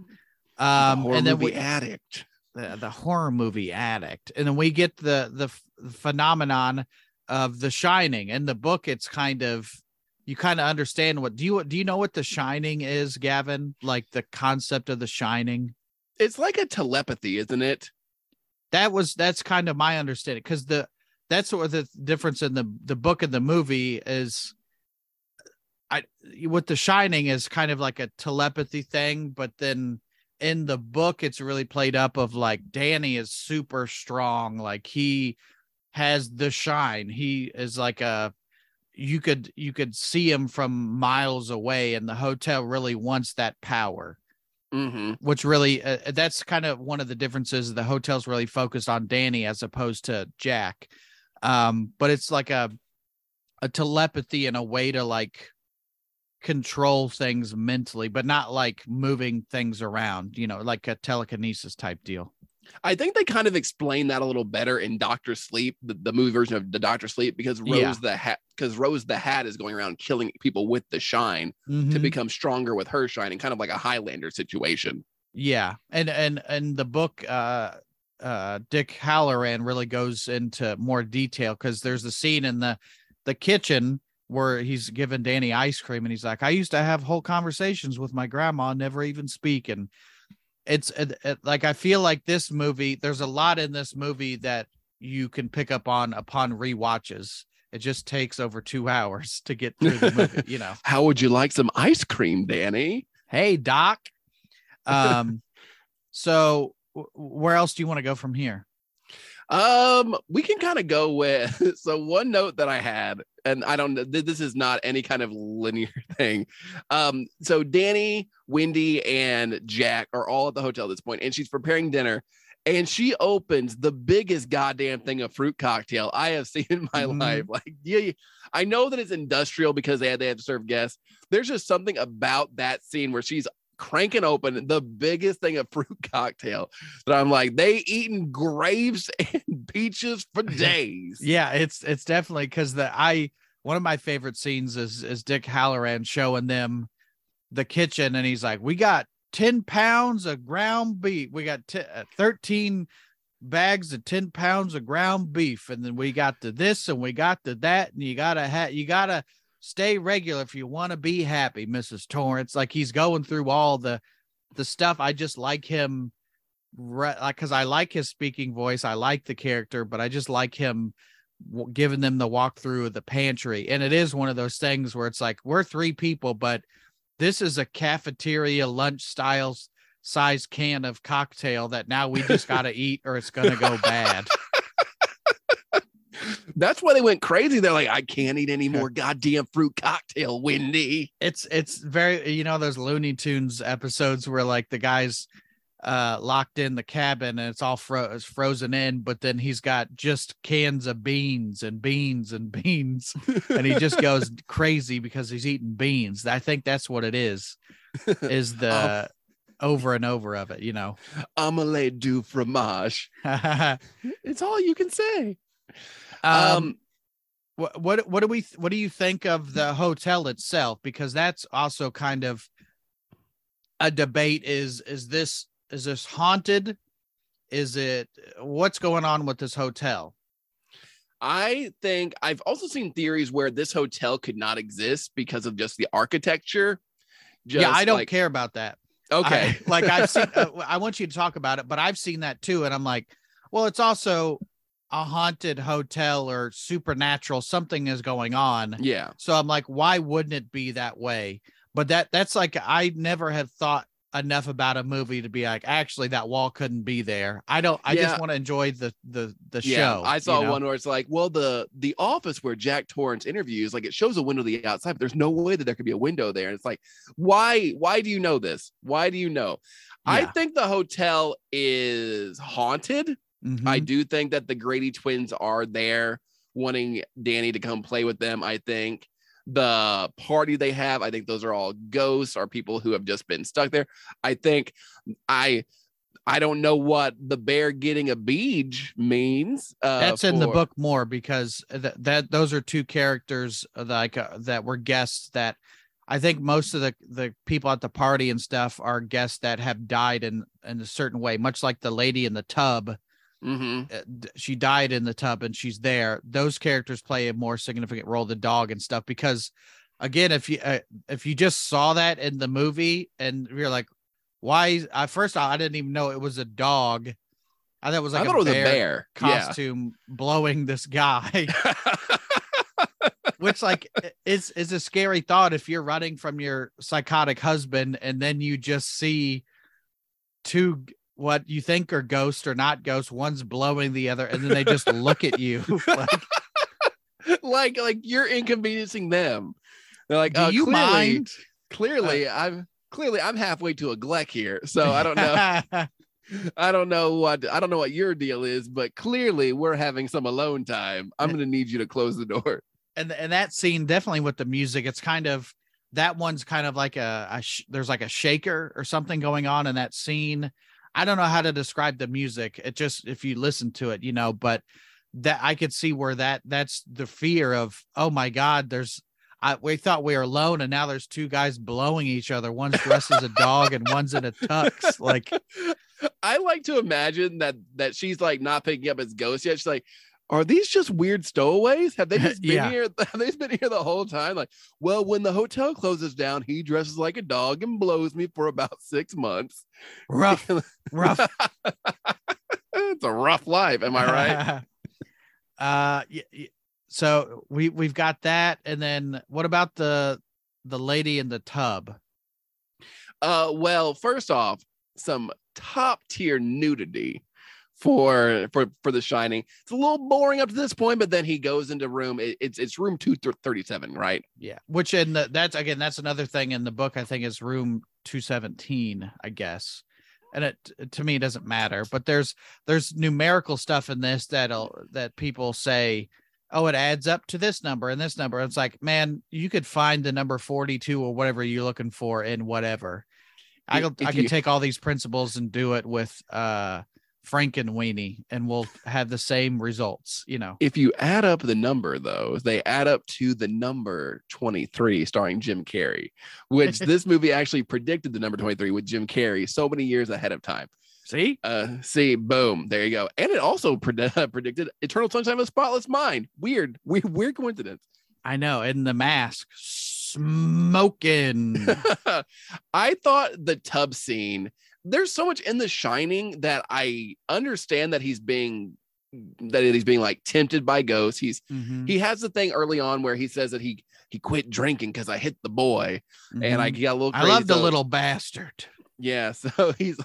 um and then we addict. the, the horror movie addict and then we get the the ph- phenomenon of the shining in the book it's kind of you kind of understand what do you do you know what the shining is gavin like the concept of the shining It's like a telepathy, isn't it? that was that's kind of my understanding because the that's what the difference in the the book and the movie is i with the shining is kind of like a telepathy thing but then in the book it's really played up of like danny is super strong like he has the shine. He is like a you could you could see him from miles away and the hotel really wants that power. Mm-hmm. which really uh, that's kind of one of the differences the hotel's really focused on danny as opposed to jack. Um but it's like a a telepathy and a way to like control things mentally but not like moving things around you know like a telekinesis type deal I think they kind of explain that a little better in Doctor Sleep, the, the movie version of the Doctor Sleep, because Rose Yeah. the Hat, because Rose the Hat is going around killing people with the shine to Mhm. become stronger with her shining, kind of like a Highlander situation. yeah and and and the book uh uh dick hallorann really goes into more detail because there's the scene in the the kitchen where he's giving danny ice cream and he's like i used to have whole conversations with my grandma never even speak. And it's it, it- like i feel like this movie there's a lot in this movie that you can pick up on upon rewatches. It just takes over two (laughs) hours to get through the movie you know? (laughs) How would you like some ice cream, Danny? hey doc. (laughs) Um so w- where else do you want to go from here Um, we can kind of go with (laughs) so one note that I had, and I don't know, th- this is not any kind of linear (laughs) thing. Um, so Danny, Wendy, and Jack are all at the hotel at this point, and she's preparing dinner. And she opens the biggest goddamn thing of fruit cocktail I have (laughs) seen in my Mhm. life. Like, yeah, I know that it's industrial because they had they had to serve guests. There's just something about that scene where she's cranking open the biggest thing of (laughs) fruit cocktail that I'm like, they eating grapes (laughs) and peaches for (laughs) days. yeah it's it's definitely because the i one of my favorite scenes is is dick hallorann showing them the kitchen and he's like we got 10 pounds of ground beef we got t- uh, 13 bags of 10 pounds of ground beef and then we got to this and we got to that and you gotta have you gotta stay regular if you want to be happy mrs torrance. Like he's going through all the the stuff. I just like him like because i like his speaking voice. I like the character but i just like him w- giving them the walkthrough of the pantry. And it is one of those things where it's like we're three people but this is a cafeteria lunch style size can of cocktail that now we just got to (laughs) eat or it's going to go bad That's why they went crazy. They're like, I can't eat any (laughs) more goddamn fruit cocktail, Wendy. it's it's very you know those looney tunes episodes where like the guys uh locked in the cabin and it's all fro- it's frozen in but then he's got just cans of beans and beans and (laughs) beans and he just goes (laughs) crazy because he's eating beans i think that's what it is is the over and over of it you know Omelette du fromage. um It's all you can say. Um, what what what do we what do you think of the hotel itself because that's also kind of a debate is is this is this haunted is it what's going on with this hotel I think I've also seen theories where this hotel could not exist because of just the architecture. yeah i don't like- care about that Okay. I- like i've seen (laughs) uh, i want you to talk about it but i've seen that too and i'm like well it's also a haunted hotel or supernatural something is going on Yeah. so i'm like why wouldn't it be that way but that that's like i never have thought enough about a movie to be like actually that wall couldn't be there i don't i Yeah. just want to enjoy the the the Yeah, show I saw you know? one where it's like, well, the the office where Jack Torrance interviews, like it shows a window to the outside, but there's no way that there could be a window there. And it's like, why? Why do you know this? Why do you know? I think the hotel is haunted. Mhm. I do think that the Grady twins are there wanting Danny to come play with them. I think the party they have, I think those are all ghosts or people who have just been stuck there. I think I I don't know what the bear getting a beach means. Uh, that's in the book more because that, that those are two characters like uh, that were guests that I think most of the the people at the party and stuff are guests that have died in in a certain way, much like the lady in the tub. Mhm. uh, She died in the tub and she's there. Those characters play a more significant role, the dog and stuff, because again, if you uh, if you just saw that in the movie and you're like, why? I first I didn't even know it was a dog. I thought it was like I a it was bear a bear. costume blowing this guy (laughs) which like is is a scary thought if you're running from your psychotic husband and then you just see two what you think are ghosts or not ghosts one's blowing the other and then they just look at you (laughs) (laughs) like like like you're inconveniencing them. They're like, do oh, you clearly, mind clearly, uh, I'm clearly I'm halfway to a Gleck here. So I don't know. (laughs) I don't know what I don't know what your deal is, but clearly we're having some alone time. I'm gonna need you to close the door. and and that scene definitely with the music it's kind of that one's kind of like a, a sh- there's like a shaker or something going on in that scene i don't know how to describe the music it just if you listen to it you know but that i could see where that that's the fear of oh my god there's I, we thought we were alone and now there's two guys blowing each other one's dressed as a dog and one's in a tux like (laughs) I like to imagine that that she's like not picking up as ghost yet. She's like, are these just weird stowaways? Have they (laughs) just been Yeah. here? (laughs) Have they been here the whole time? Like, well, when the hotel closes down, he dresses like a dog and blows me for about six months. rough (laughs) rough it's a rough life, am I right? uh y- y- so we we've got that and then what about the the lady in the tub Uh, well, first off, some top tier nudity for for for The Shining. It's a little boring up to this point, but then he goes into room. It, it's it's room two thirty seven, right? yeah which in the that's again that's another thing in the book i think is room 217 i guess and it to me it doesn't matter but there's there's numerical stuff in this that'll that people say oh it adds up to this number and this number it's like man you could find the number 42 or whatever you're looking for in whatever i If- could i could take all these principles and do it with uh frankenweenie and Weenie and we'll have the same results you know If you add up the number, though, they add up to the number 23, starring Jim Carrey, which (laughs) this movie actually predicted the number 23 with Jim Carrey so many years ahead of time. see Uh, see, boom, there you go. And it also pred- (laughs) predicted Eternal Sunshine of a Spotless Mind. Weird, (laughs) weird, weird coincidence. I know. In the mask, smoking. I thought the tub scene, there's so much in the shining that I understand that he's being that he's being like tempted by ghosts. He's Mhm, he has the thing early on where he says that he he quit drinking because I hit the boy and I got a little I love the little bastard. Yeah. (laughs) So he's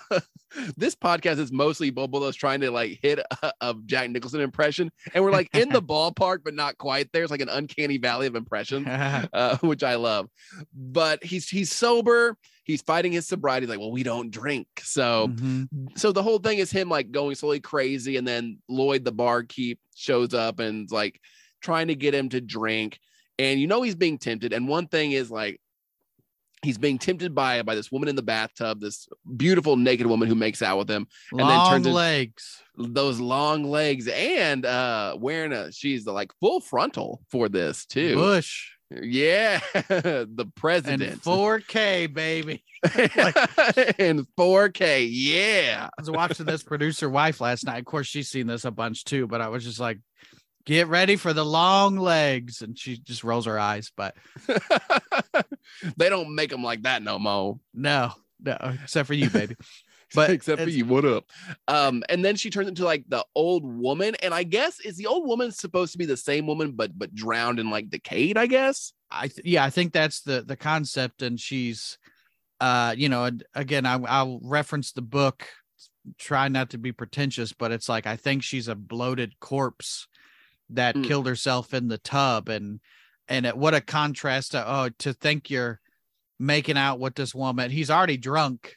this podcast is mostly Bobolos trying to like hit a, a Jack Nicholson impression, and we're like in the (laughs) ballpark, but not quite there. It's like an uncanny valley of impressions. (laughs) uh, which I love. But he's he's sober. He's fighting his sobriety. He's like, well, we don't drink. So Mhm. so the whole thing is him like going slowly crazy, and then Lloyd the barkeep shows up and like trying to get him to drink. And you know he's being tempted. And one thing is like he's being tempted by by this woman in the bathtub, this beautiful naked woman who makes out with him And then Long turns in- legs. those long legs and uh wearing a she's like full frontal for this too Bush yeah (laughs) the and president 4K, baby. (laughs) in (laughs) 4k yeah I was watching this producer wife last night. Of course, she's seen this a bunch too, but I was just like, get ready for the long legs. And she just rolls her eyes. But (laughs) they don't make them like that no more no, no, except for you, baby. (laughs) But except for you, what up? Um, and then she turns into like the old woman, and I guess is the old woman supposed to be the same woman, but but drowned and like decayed? I guess. I th- yeah, I think that's the the concept, and she's, uh, you know, again, I, I'll reference the book. Try not to be pretentious, but it's like I think she's a bloated corpse that Mm. killed herself in the tub, and and it, what a contrast to oh to think you're making out with this woman. He's already drunk,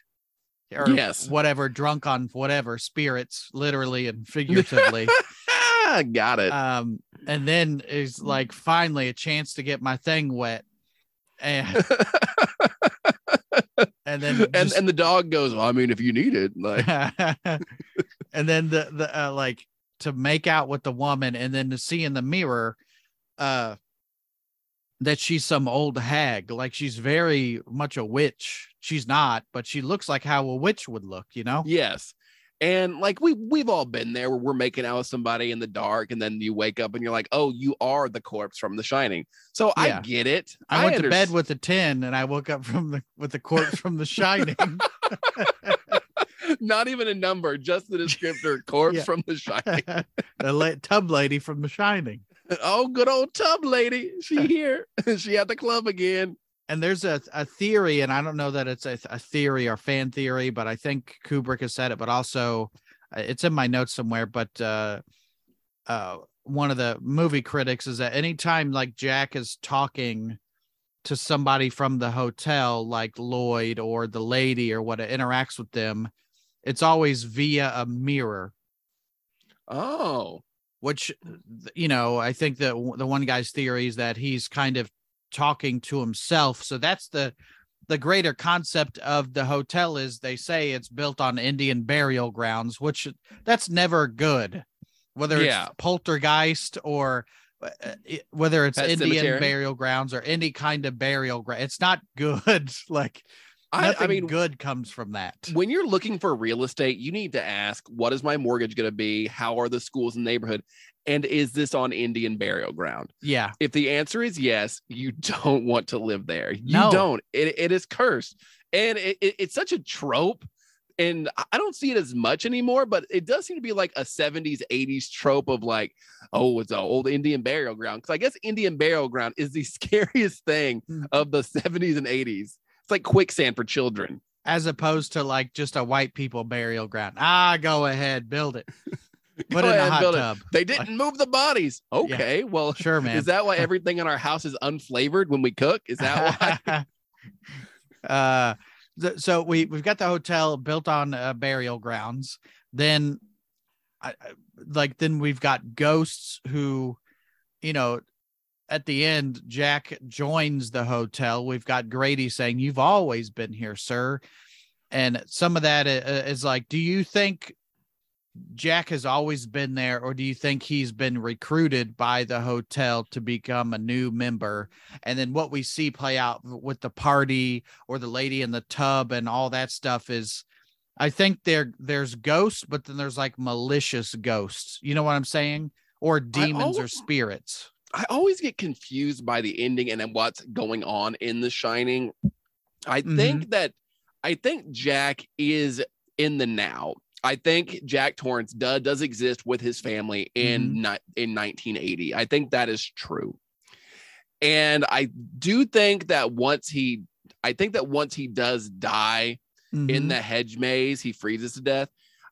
or Yes. whatever, drunk on whatever spirits, literally and (laughs) figuratively. Got it. um and then is like finally a chance to get my thing wet and (laughs) and then and and the dog goes. Well, I mean, if you need it, like (laughs) and then the the uh, like to make out with the woman and then to see in the mirror uh that she's some old hag like she's very much a witch she's not but she looks like how a witch would look you know yes. And like we we've all been there where we're making out with somebody in the dark, and then you wake up and you're like, oh, you are the corpse from The Shining. So I get it. i, went to bed with a 10 and i woke up from the with the corpse from the (laughs) shining (laughs) not even a number, just the descriptor, (laughs) corpse Yeah. from The Shining. (laughs) the tub lady from the shining (laughs) oh, good old tub lady, she here. she at the club again. and there's a, a theory and i don't know that it's a, a theory or fan theory but i think kubrick has said it but also uh, it's in my notes somewhere but uh uh one of the movie critics is that anytime like jack is talking to somebody from the hotel like lloyd or the lady or what interacts with them it's always via a mirror. Oh, which you know i think that the one guy's theory is that he's kind of talking to himself. So that's the the greater concept of the hotel is they say it's built on indian burial grounds which that's never good. Whether it's poltergeist or uh, whether it's Pet indian cemetery. burial grounds or any kind of burial ground it's not good. (laughs) Like I, I mean, good comes from that when you're looking for real estate, you need to ask, what is my mortgage going to be? How are the schools in the neighborhood? And is this on Indian burial ground? yeah If the answer is yes, you (laughs) don't want to live there. You No. don't. It, it is cursed. And it, it- it's such a trope. And I- don't see it as much anymore, but it does seem to be like a 70s, 80s trope of like, oh, it's an old Indian burial ground. Because I guess Indian burial ground is the (laughs) scariest thing Mm. of the 70s and 80s. Like quicksand for children. as opposed to like just a white people burial ground ah go ahead build it (laughs) put in a hot build it. tub They didn't move the bodies. Okay, well, Sure, man. is that why (laughs) everything in our house is unflavored when we cook? Is that why? (laughs) uh, th- so we we've got the hotel built on uh, burial grounds. Then, I- like then we've got ghosts who, you know, at the end Jack joins the hotel. We've got Grady saying, "You've always been here, sir," and some of that i- uh, is like, do you think? Jack has always been there, or do you think he's been recruited by the hotel to become a new member? and then what we see play out with the party or the lady in the tub and all that stuff is i think there there's ghosts but then there's like malicious ghosts you know what i'm saying or demons or spirits I always get confused by the ending and what's going on in The Shining. I Mhm. think that I think Jack is in the now. I think Jack Torrance does, does exist with his family in ni- in 1980. I think that is true. And I do think that once he I think that once he does die in Mhm. the hedge maze, he freezes to death.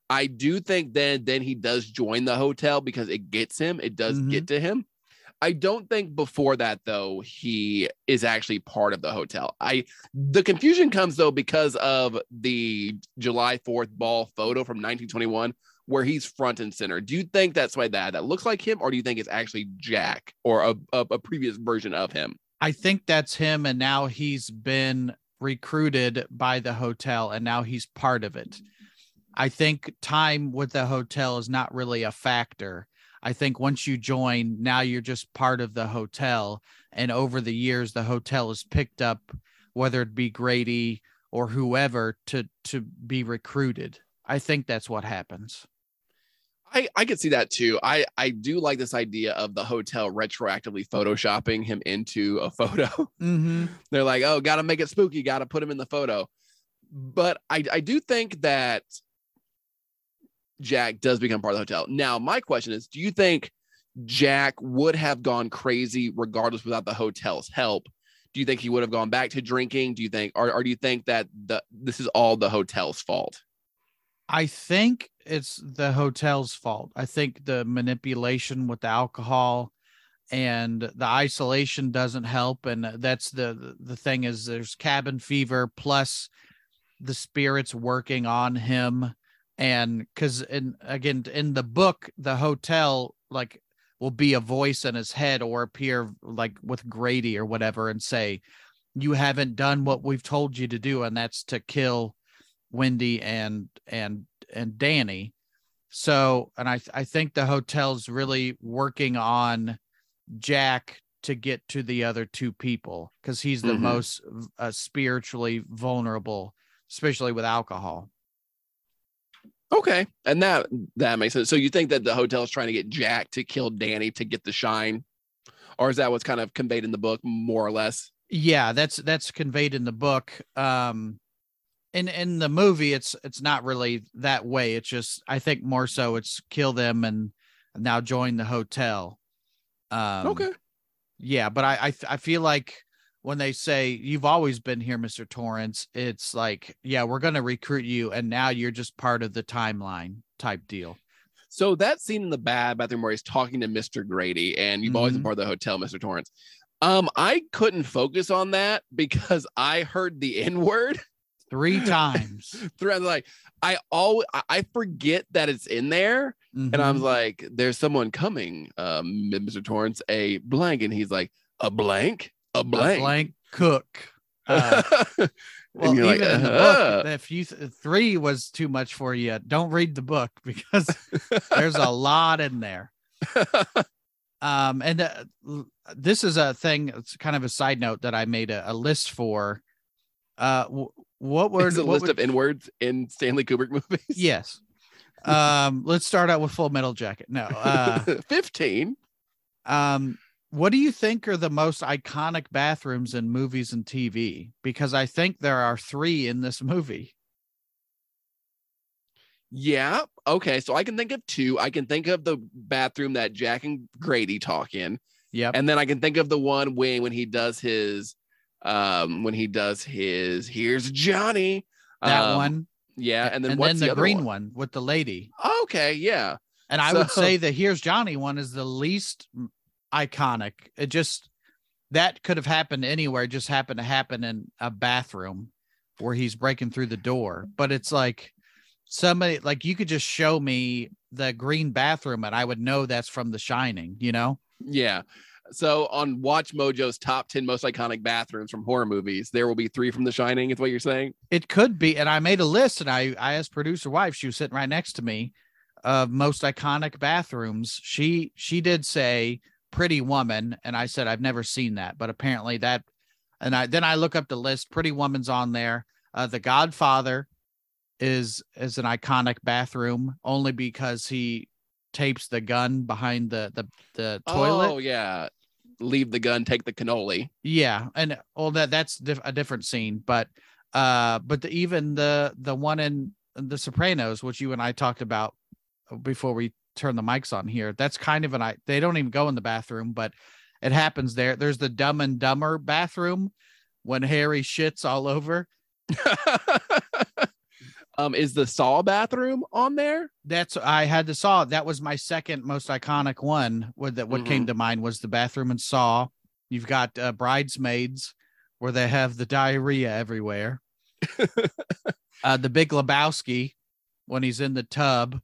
I do think then then he does join the hotel because it gets him. It does Mhm. get to him. I don't think before that though he is actually part of the hotel. I the confusion comes though because of the July 4th ball photo from 1921 where he's front and center. Do you think that's why that that looks like him or do you think it's actually Jack or a, a, a previous version of him? i think that's him and now he's been recruited by the hotel and now he's part of it i think time with the hotel is not really a factor I think once you join, now you're just part of the hotel. And over the years, the hotel has picked up, whether it be Grady or whoever, to to be recruited. I think that's what happens. I, I could see that too. I, I do like this idea of the hotel retroactively photoshopping him into a (laughs) photo. Mm-hmm. They're like, oh, got to make it spooky, got to put him in the photo. but I I do think that Jack does become part of the hotel. Now, my question is, do you think Jack would have gone crazy regardless without the hotel's help? Do you think he would have gone back to drinking? Do you think, or, or do you think that the this is all the hotel's fault? I think it's the hotel's fault. I think the manipulation with the alcohol and the isolation doesn't help and that's the the thing is there's cabin fever plus the spirits working on him and cuz in again in the book the hotel like will be a voice in his head or appear like with Grady or whatever and say you haven't done what we've told you to do and that's to kill Wendy and and and Danny. So, and I I think the hotel's really working on Jack to get to the other two people because he's the Mhm. most uh, spiritually vulnerable, especially with alcohol. Okay, and that that makes sense. So you think that the hotel is trying to get Jack to kill Danny to get the shine, or is that what's kind of conveyed in the book, more or less? Yeah, that's that's conveyed in the book. Um, in in the movie, it's it's not really that way. It's just I think more so it's kill them and now join the hotel. Um, okay. yeah but I, I i feel like when they say you've always been here mr torrance it's like yeah we're going to recruit you and now you're just part of the timeline type deal So that scene in the bad bathroom where he's talking to Mr. Grady, and you've always been Mhm. part of the hotel, Mr. Torrance. Um, I couldn't focus on that because (laughs) I heard the N word three (laughs) times throughout. Like I always I forget that it's in there, and I was Mhm. like, "There's someone coming, um, Mr. Torrance, a blank," and he's like, "A blank, a A blank." blank cook (laughs) uh, well even like, in the "Uh-huh." book if you th- three was too much for you don't read the book (laughs) because there's a lot in there (laughs) um and uh, this is a thing it's kind of a side note that i made a, a list for uh w- what were a list would- of N words in Stanley Kubrick movies. yes um let's start out with full metal jacket no uh 15. um what do you think are the most iconic bathrooms in movies and tv because i think there are three in this (laughs) movie Yeah. Okay. So I can think of two. I can think of the bathroom that Jack and Grady talk in. yep And then I can think of the one when when he does his um when he does his here's Johnny. that Um, one Yeah. And then and what's then the, the, green one? one? with the lady Okay, yeah. and i would (laughs) say the here's johnny one is the least iconic it just that could have happened anywhere it just happened to happen in a bathroom where he's breaking through the door but it's like somebody like you could just show me the green bathroom and i would know that's from the shining you know Yeah. So on WatchMojo's top 10 most iconic bathrooms from horror movies, there will be three from The Shining, is what you're saying? It could be, and I made a list, and I I asked producer wife. She was sitting right next to me, of most iconic bathrooms. She she did say Pretty Woman, and I said I've never seen that, but apparently that. And I then I look up the list. Pretty Woman's on there. Uh, the Godfather is is an iconic bathroom only because he tapes the gun behind the the the toilet. Oh, yeah. Leave the gun, take the cannoli. Yeah, and all that that's diff- a different scene, but uh, but the, even the the one in The Sopranos, which you and I talked about before we turn the mics on here, that's kind of an I. They don't even go in the bathroom, but it happens there. There's the Dumb and Dumber bathroom when Harry shits all over. (laughs) um, is the Saw bathroom on there? That's I had to Saw. That was my second most iconic one. With that, what came to mind was the bathroom and Saw. You've got uh, bridesmaids where they have the diarrhea everywhere. (laughs) uh, the Big Lebowski when he's in the tub.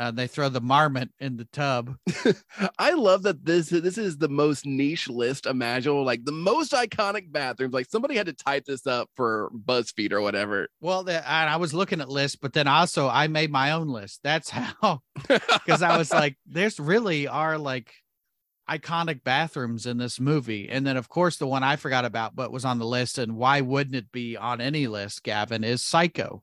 Uh, they throw the marmot in the tub. (laughs) I love that this this is the most niche list imaginable, like the most iconic bathrooms. Like somebody had to type this up for BuzzFeed or whatever. Well, the, and I was looking at lists, but then also I made my own list. That's (laughs) how, (laughs) because I was like, there's really are like iconic bathrooms in this movie. And then, of course, the one I forgot about, but was on the list, and why wouldn't it be on any list, Gavin, is Psycho.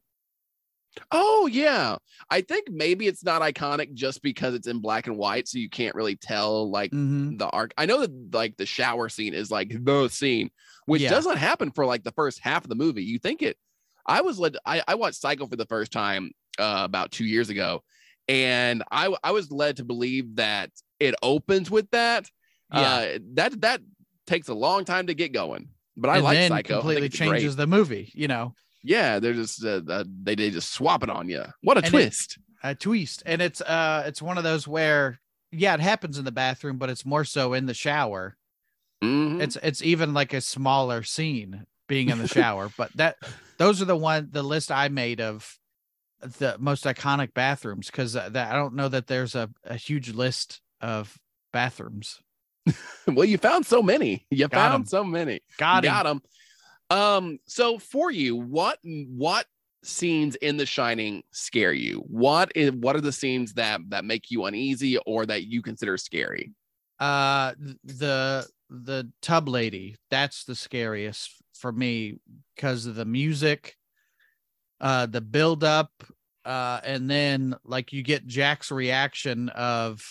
Oh yeah, I think maybe it's not iconic just because it's in black and white, so you can't really tell like Mhm. the arc. I know that like the shower scene is like the scene, which Yeah. doesn't happen for like the first half of the movie. You think it? I was led. I, I watched Psycho for the first time uh, about two years ago, and I I was led to believe that it opens with that. Yeah. Uh, that that takes a long time to get going. But I and like Psycho. Completely it's great. changes the movie. You know, Yeah, they're just uh, uh, they they just swap it on you. What a And twist! a twist, and it's uh, it's one of those where yeah, it happens in the bathroom, but it's more so in the shower. Mhm. It's it's even like a smaller scene being in the shower, (laughs) but that those are the one the list I made of the most iconic bathrooms because that I don't know that there's a, a huge list of bathrooms. (laughs) well, you found so many. You Got 'em. so many. Got him. Got them. Um. So for you, what what scenes in The Shining scare you? What is what are the scenes that that make you uneasy or that you consider scary? Uh, the the tub lady that's the scariest for me because of the music, uh, the build up, uh, and then like you get Jack's reaction of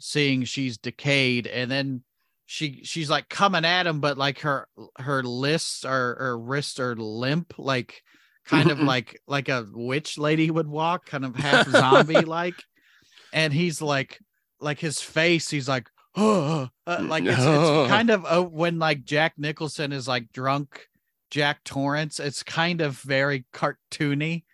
seeing she's decayed, and then she she's like coming at him, but like her her lists are her wrists are limp, like kind of like like a witch lady would walk, kind of half (laughs) zombie like, and he's like like his face, he's like. Oh, (gasps) uh, like it's, it's (laughs) kind of uh, when like Jack Nicholson is like drunk Jack Torrance. It's kind of very cartoony,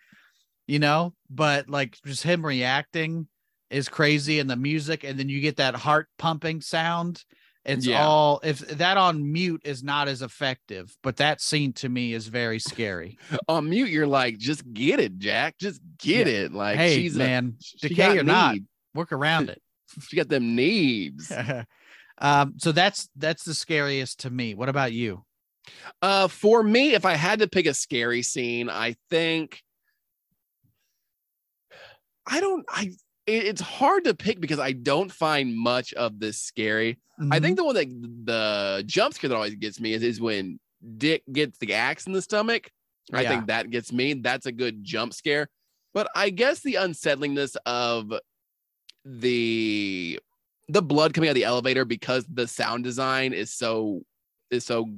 you know, but like just him reacting is crazy and the music, and then you get that heart pumping sound. It's Yeah. all if that on mute is not as effective, but that scene to me is very scary. (laughs) On mute, you're like, just get it, Jack. Just get it. Like hey, she's a- man, she decay or not, work around it. (laughs) She got them needs. (laughs) um, so that's that's the scariest to me. What about you? Uh, for me, if I had to pick a scary scene, I think I don't. I it- it's hard to pick because I don't find much of this scary. I Mhm. think the one that the jump scare that always gets me is, is when Dick gets the axe in the stomach. I Yeah. think that gets me. That's a good jump scare. But I guess the unsettlingness of the the blood coming out of the elevator because the sound design is so is so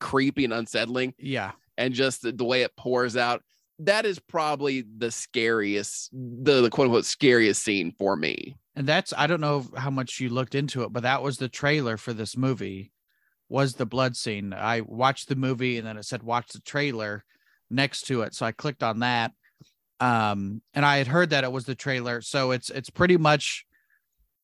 creepy and unsettling yeah. and just the, the way it pours out that is probably the scariest the, the quote unquote scariest scene for me And that's I don't know how much you looked into it, but that was the trailer for this movie. Was the blood scene? I watched the movie and then it said watch the trailer next to it, so I clicked on that. Um, and I had heard that it was the trailer, so it's it's pretty much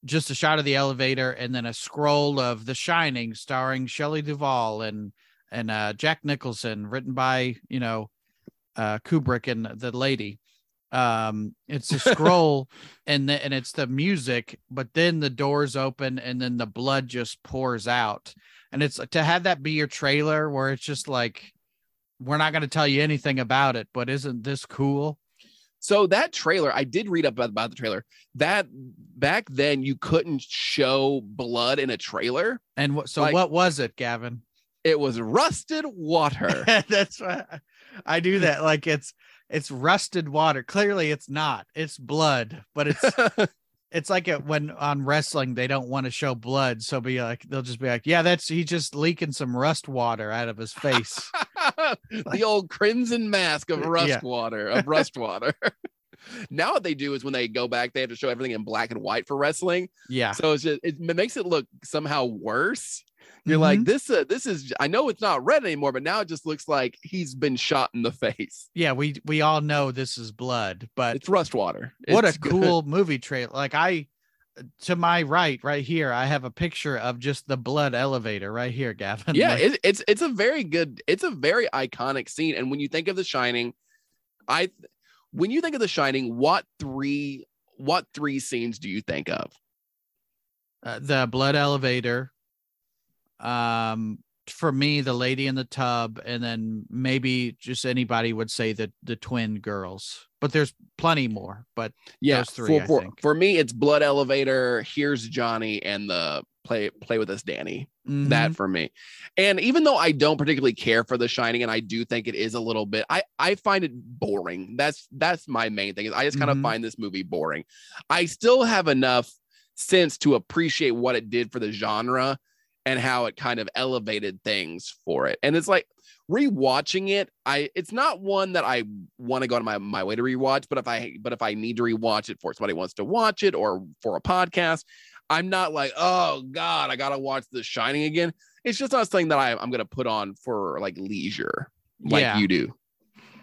just a shot of the elevator and then a scroll of The Shining, starring Shelley Duvall and and uh, Jack Nicholson, written by you know uh, Kubrick and the lady. Um, it's a (laughs) scroll and the, and it's the music, but then the doors open and then the blood just pours out. And it's to have that be your trailer where it's just like we're not going to tell you anything about it, but isn't this cool? so that trailer i did read up about, about the trailer that back then you couldn't show blood in a trailer And what so Like- what was it, Gavin? it was rusted water (laughs) That's why I do that. Like it's it's rusted water. Clearly it's not. It's blood, but it's (laughs) it's like it when on wrestling they don't want to show blood, so be like they'll just be like, yeah, that's he's just leaking some rust water out of his face. (laughs) the old crimson mask of rust Yeah. water of rust water (laughs) now what they do is when they go back they have to show everything in black and white for wrestling yeah, so it's just it makes it look somehow worse you're like Mhm. this uh, this is i know it's not red anymore but now it just looks like he's been shot in the face yeah, we we all know this is blood, but it's rust water what It's a good. cool movie trailer. Like I to my right, right here, I have a picture of just the blood elevator right here, (laughs) Gavin. yeah Like, it, it's it's a very good it's a very iconic scene and when you think of the shining i when you think of the shining what three what three scenes do you think of uh, the blood elevator um for me the lady in the tub and then maybe just anybody would say that the twin girls but there's plenty more but yeah Those three, for, for, for me it's blood elevator here's johnny and the play play with us danny that mhm, for me. And even though i don't particularly care for the shining and i do think it is a little bit i i find it boring. That's that's my main thing is i just kind Mhm. of find this movie boring. I still have enough sense to appreciate what it did for the genre and how it kind of elevated things for it. And it's like rewatching it, I it's not one that I want to go on my, my way to rewatch, but if I but if I need to rewatch it for somebody wants to watch it or for a podcast, I'm not like, oh God, I gotta watch The Shining again. It's just not something that I, I'm gonna put on for like leisure, like Yeah. you do.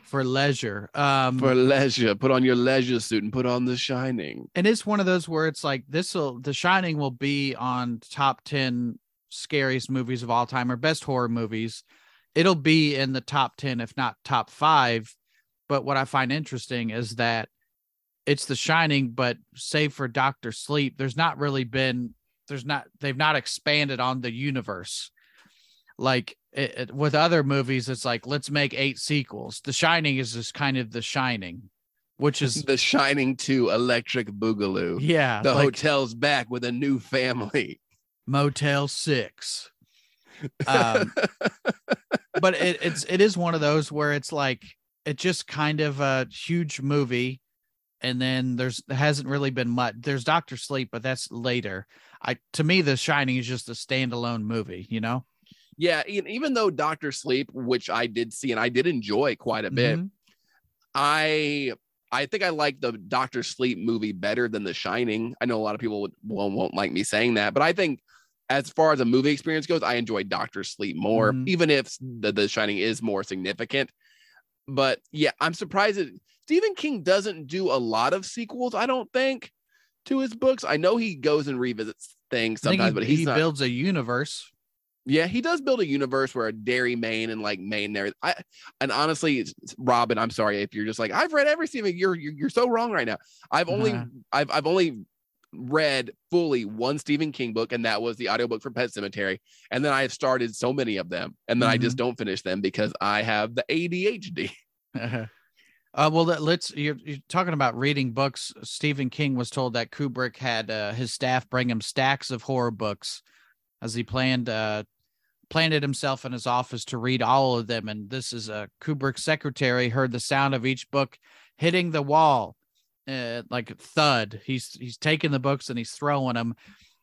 for leisure. Um, For leisure, put on your leisure suit and put on The Shining. and it's one of those where it's like this will the shining will be on top 10 scariest movies of all time or best horror movies it'll be in the top 10 if not top 5 but what i find interesting is that it's the shining but save for doctor sleep there's not really been there's not they've not expanded on the universe like it, it- with other movies it's like let's make eight sequels the shining is just kind of the shining which is (laughs) The Shining 2 Electric Boogaloo. yeah The like- hotel's back with a new family. Motel Six. Um, (laughs) but it, it's it is one of those where it's like it just kind of a huge movie, and then there's hasn't really been much. There's Doctor Sleep, but that's later. I to me, The Shining is just a standalone movie. You know, Yeah, even though Doctor Sleep, which I did see and I did enjoy quite a bit, Mhm. I I think I like the Doctor Sleep movie better than The Shining. I know a lot of people would, won't, won't like me saying that, but I think as far as a movie experience goes, I enjoy Doctor Sleep more, Mhm. even if the, the Shining is more significant. But yeah, I'm surprised that Stephen King doesn't do a lot of sequels. I don't think to his books. I know he goes and revisits things sometimes, he, but he's he not. builds a universe. Yeah, he does build a universe where a Derry Maine, and like Maine there. I and honestly, Robin, I'm sorry if you're just like I've read every Stephen. You're you're, you're so wrong right now. I've only Uh-huh. (laughs) I've I've only read fully one Stephen King book, and that was the audiobook for Pet Sematary. And then I have started so many of them, and then I just don't finish them because I have the ADHD. (laughs) uh, well, let- let's. You're, you're talking about reading books. Stephen King was told that Kubrick had uh, his staff bring him stacks of horror books, as he planned uh, planted himself in his office to read all of them. And this is a Kubrick secretary heard the sound of each book hitting the wall, uh, like thud. He's he's taking the books and he's throwing them.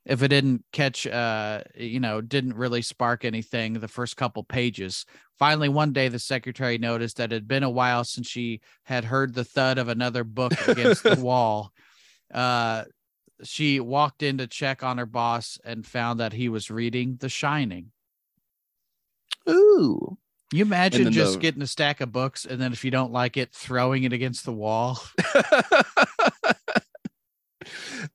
If it didn't catch, uh, you know, didn't really spark anything the first couple pages. Finally, one day the secretary noticed that it had been a while since she had heard the thud of another book against the (laughs) wall. Uh, she walked in to check on her boss and found that he was reading The Shining. Ooh. You imagine just the- getting a stack of books and then if you don't like it, throwing it against the wall. (laughs)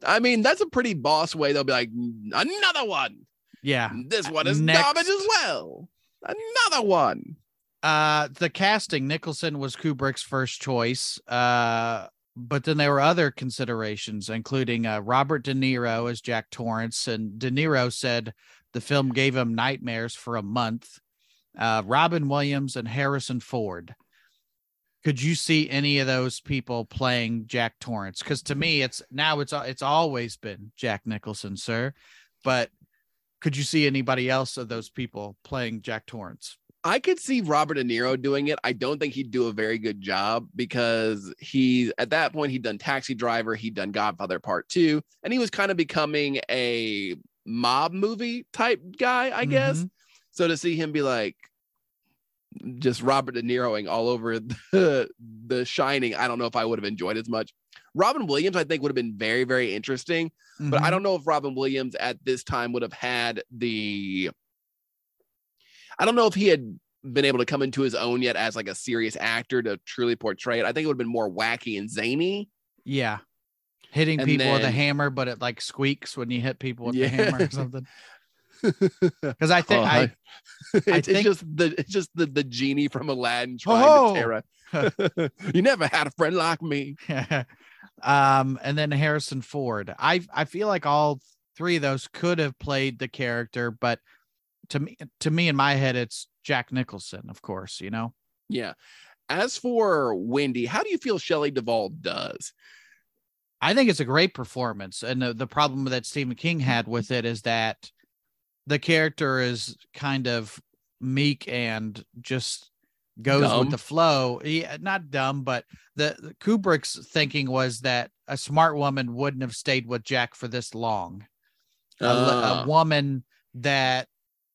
I mean, that's a pretty boss way. They'll be like, another one. Yeah. This one is Next. garbage as well. Another one. Uh the casting, Nicholson was Kubrick's first choice. Uh but then there were other considerations, including uh, Robert De Niro as Jack Torrance. And De Niro said the film gave him nightmares for a month. Uh, Robin Williams and Harrison Ford. Could you see any of those people playing Jack Torrance? Because to me, it's now it's it's always been Jack Nicholson, sir. But could you see anybody else of those people playing Jack Torrance? I could see Robert De Niro doing it. I don't think he'd do a very good job because he, at that point, he'd done Taxi Driver, he'd done Godfather Part Two, and he was kind of becoming a mob movie type guy, I guess. Mm-hmm. So to see him be like just Robert De Niroing all over the, (laughs) the Shining, I don't know if I would have enjoyed as much. Robin Williams, I think, would have been very, very interesting. but I Mhm. don't know if Robin Williams at this time would have had the. I don't know if he had been able to come into his own yet as like a serious actor to truly portray it. I think it would have been more wacky and zany. Yeah. Hitting And people with a hammer, but it like squeaks when you hit people with (laughs) Yeah. the hammer or something. (laughs) Because I think Oh, (laughs) I, it's, it's think- just the it's just the the genie from Aladdin trying Oh. to Terra. (laughs) you never had a friend like me. um, and then Harrison Ford. I I feel like all three of those could have played the character, but to me, to me in my head, it's Jack Nicholson, of course. You know, Yeah. As for Wendy, how do you feel Shelley Duvall does? I think it's a great performance, and the, the problem that Stephen King had with it is that the character is kind of meek and just goes Dumb. with the flow. Yeah, not dumb, but the, the Kubrick's thinking was that a smart woman wouldn't have stayed with Jack for this long. A, Ah. a woman that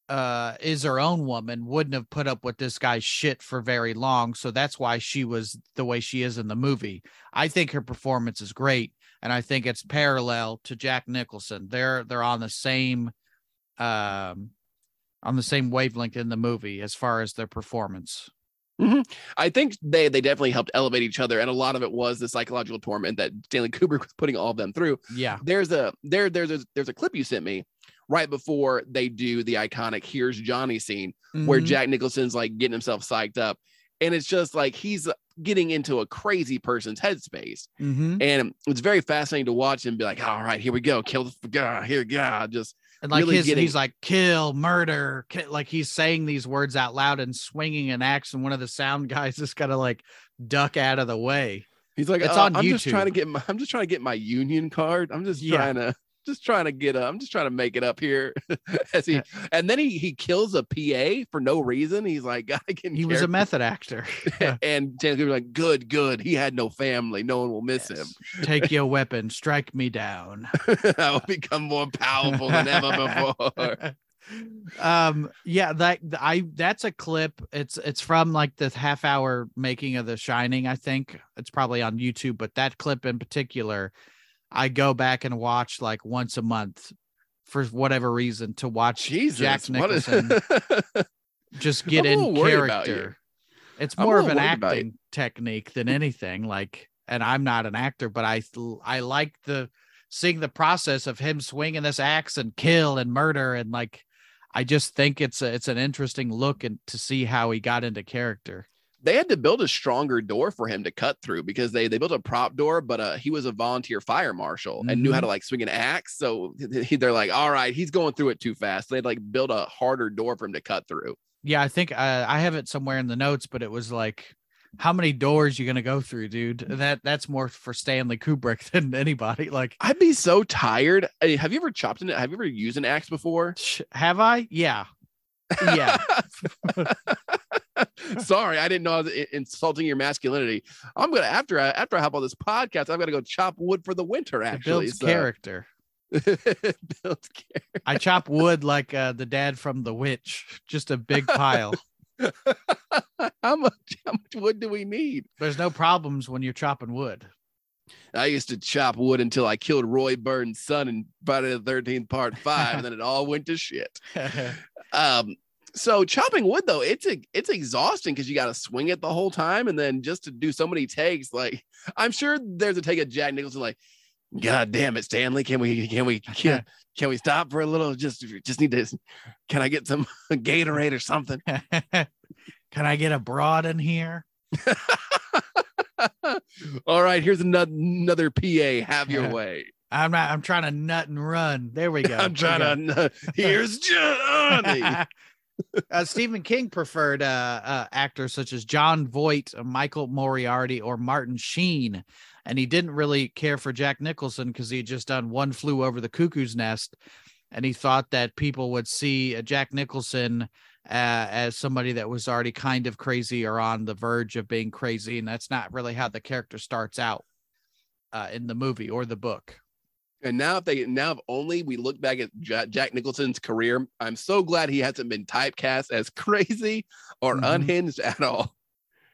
uh is her own woman wouldn't have put up with this guy's shit for very long so that's why she was the way she is in the movie i think her performance is great and i think it's parallel to jack nicholson they're they're on the same um on the same wavelength in the movie as far as their performance I think they they definitely helped elevate each other, and a lot of it was the psychological torment that Stanley (laughs) Kubrick was putting all of them through. yeah There's a there there's a there's a clip you sent me right before they do the iconic "Here's Johnny" scene where Mhm. Jack Nicholson's like getting himself psyched up, and it's just like he's getting into a crazy person's headspace, Mhm. and it's very fascinating to watch him be like, "All right, here we go, kill the guy, here, God, just." And like really his getting- he's like kill murder ki-" like he's saying these words out loud and swinging an axe and one of the sound (laughs) guys just gotta like duck out of the way He's like, It's "Uh, on I'm just trying to get my, I'm just trying to get my union card. I'm just Yeah. trying to, just trying to get up. I'm just trying to make it up here. (laughs) As he, and then he he kills a PA for no reason. He's like, (laughs) I can. he was a character." (laughs) method actor and Taylor Cooper's like, good, good. He had no family. No one will miss Yes. take your weapon strike me down. I will become more powerful than ever before. um yeah that i that's a clip it's it's from like the half hour making of the shining i think it's probably on youtube but that clip in particular i go back and watch like once a month for whatever reason to watch Jesus, jack what is- nicholson (laughs) just get in little worried about you. character it's more of an worried about you. acting technique than anything like and i'm not an actor but i i like the seeing the process of him swinging this axe and kill and murder and like i just think it's a, it's an interesting look and to see how he got into character they had to build a stronger door for him to cut through because they they built a prop door, but uh, he was a volunteer fire marshal and knew how Mm-hmm. to like swing an axe. So he- they're like, all right, he's going through it too fast. They'd like build a harder door for him to cut through. yeah i think uh, i have it somewhere in the notes but it was like how many doors you gonna go through dude that that's more for stanley kubrick (laughs) than anybody like I'd be so tired. Hey, have you ever chopped in it? Have you ever used an axe before? sh- have i yeah yeah (laughs) (laughs) (laughs) Sorry, I didn't know I was insulting your masculinity. I'm gonna after I after I hop on this podcast, I'm gonna go chop wood for the winter. Actually, so- character (laughs) builds I chop (laughs) wood like uh, the dad from The Witch, just a big pile. how much how much wood do we need? There's no problems when you're chopping wood. I used to chop wood until I killed Roy Burns' son in Friday the 13th Part Five, and then it all went to shit. Um, so chopping wood though, it's a, it's exhausting because you got to swing it the whole time, and then just to do so many takes, like I'm sure there's a take of Jack Nicholson, like, God damn it, Stanley, can we can we (laughs) can, can we stop for a little? Just just need to, can I get some (laughs) Gatorade or something? (laughs) Can I get a broad in here? all right, here's another another PA. Have your way. I'm not. I'm trying to nut and run. There we go. I'm trying to. Here's Johnny. Uh, Stephen King preferred uh, uh, actors such as Jon Voight, uh, Michael Moriarty, or Martin Sheen, and he didn't really care for Jack Nicholson because he had just done One Flew Over the Cuckoo's Nest, and he thought that people would see uh, Jack Nicholson uh, as somebody that was already kind of crazy or on the verge of being crazy, and that's not really how the character starts out in the movie or the book. And now, if they now if only we look back at Jack Nicholson's career, I'm so glad he hasn't been typecast as (laughs) crazy or Mhm. unhinged at all.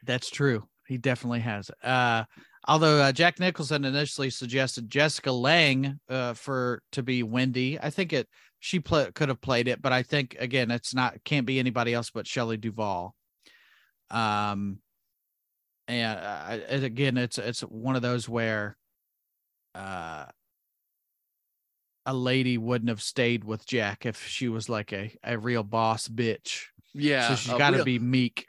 That's true. He definitely has. Uh, although uh, Jack Nicholson initially suggested Jessica Lange uh, for to be Wendy, I think it she pla could have played it, but I think again it's not can't be anybody else but Shelley Duvall. Um, and uh, and again, it's it's one of those where, uh, a lady wouldn't have stayed with Jack if she was like a a real boss bitch. Yeah, so she's got to be meek.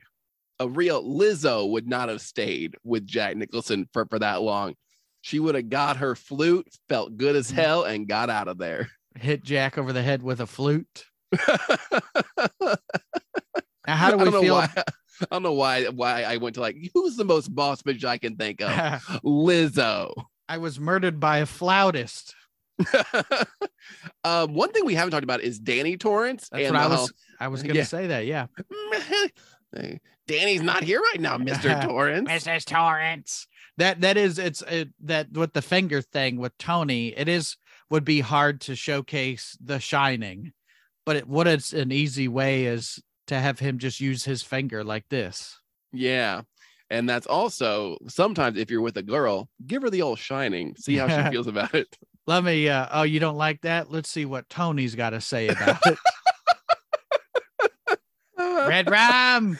a real Lizzo would not have stayed with Jack Nicholson for for that long. She would have got her flute, felt good as mm. hell, and got out of there. (laughs) Hit Jack over the head with a flute. (laughs) Now, how do we feel? why. I don't know why why I went to like who's the most boss bitch I can think of. (laughs) Lizzo. I was murdered by a flautist. (laughs) um, one thing we haven't talked about is Danny Torrance. That's and what I how- was. I was going to Yeah. say that. Yeah. (laughs) Danny's not here right now, Mr. (laughs) Torrance. Mrs. Torrance. That that is it's it, that with the finger thing with Tony. It is would be hard to showcase The Shining, but it, what it's an easy way is to have him just use his finger like this. Yeah. And that's also sometimes if you're with a girl, give her the old shining, see how she feels about it. Let me. Uh, oh, you don't like that? Let's see what Tony's got to say about it. Red Rum.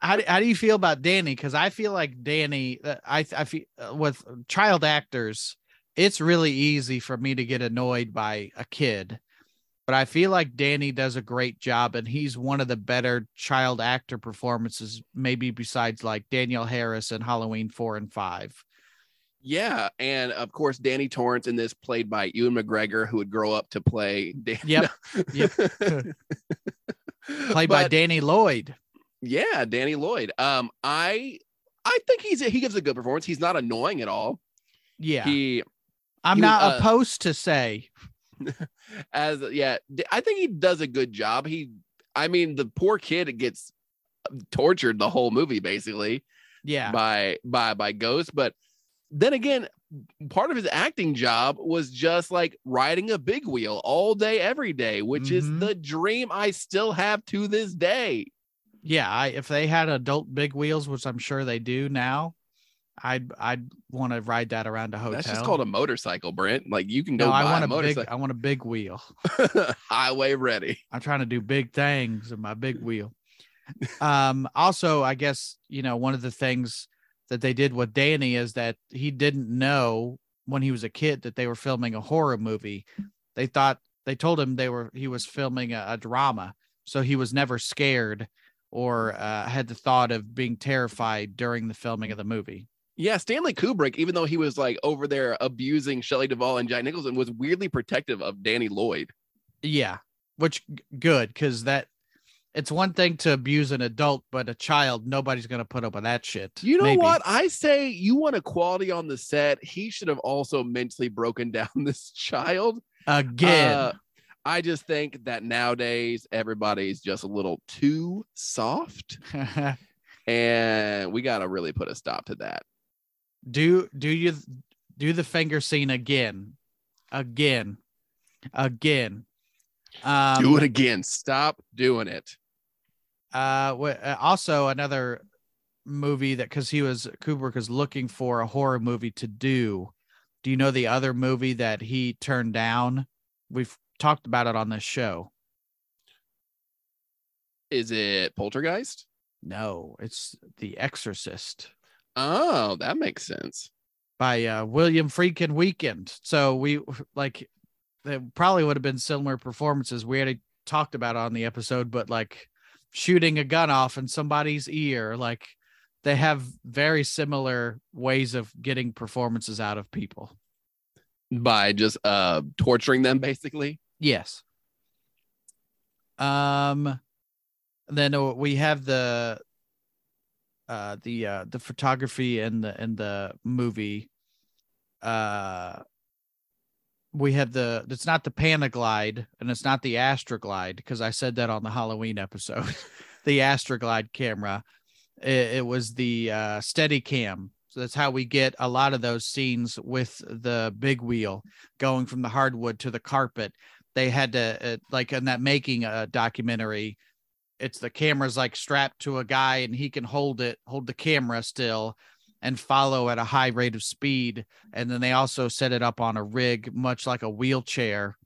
how do, how do you feel about Danny? Because I feel like Danny, uh, I I feel uh, with child actors, it's really easy for me to get annoyed by a kid, but I feel like Danny does a great job, and he's one of the better child actor performances, maybe besides like Danielle Harris in Halloween four and five. Yeah, and of course Danny Torrance in this played by Ewan McGregor, who would grow up to play. Dan- Yep, yep. (laughs) Played by Danny Lloyd. Yeah, Danny Lloyd. Um, I I think he's he gives a good performance. He's not annoying at all. Yeah, He I'm he not uh, opposed to say. (laughs) as yeah, I think he does a good job. He, I mean, the poor kid gets tortured the whole movie basically Yeah, by by by ghosts, but then again, part of his acting job was just like riding a big wheel all day, every day, which Mhm. is the dream I still have to this day. yeah. I, if they had adult big wheels, which I'm sure they do now, I'd I'd want to ride that around a hotel. That's just called a motorcycle, Brent. Like you can go no, buy I want a a big. motorcycle. I want a big wheel. (laughs) highway ready. I'm trying to do big things in my big wheel. Um, also, I guess, you know, one of the things that they did with Danny is that he didn't know when he was a kid that they were filming a horror movie. They thought they told him they were he was filming a, a drama, so he was never scared or uh, had the thought of being terrified during the filming of the movie. Yeah, Stanley Kubrick, even though he was like over there abusing Shelley Duvall and Jack Nicholson, was weirdly protective of Danny Lloyd. Yeah, which good because that it's one thing to abuse an adult, but a child, nobody's gonna put up with that shit. You know Maybe. what? I say you want equality on the set. He should have also mentally broken (laughs) down this child. Again, Uh, I just think that nowadays everybody's just a little too soft, (laughs) and we got to really put a stop to that. do do you do the finger scene again, again, again. Um, Do it again. Stop doing it. Uh, uh, also another movie that because he was Kubrick is looking for a horror movie to do. Do you know the other movie that he turned down? We've talked about it on this show. Is it Poltergeist? No, it's The Exorcist Oh, that makes sense. by uh, William Freakin Weekend. So we like they probably would have been similar performances. We already talked about it on the episode, but like shooting a gun off in somebody's ear, like they have very similar ways of getting performances out of people. By just uh torturing them, basically. Yes. Um then uh, we have the uh the uh the photography and the and the movie uh we have the it's not the Panaglide and it's not the Astroglide because I said that on the Halloween episode. (laughs) the Astroglide camera. It, it was the uh Steadicam. So that's how we get a lot of those scenes with the big wheel going from the hardwood to the carpet. They had to uh, like in that making a documentary. It's the camera's like strapped to a guy and he can hold it, hold the camera still, and follow at a high rate of speed. And then they also set it up on a rig, much like a wheelchair.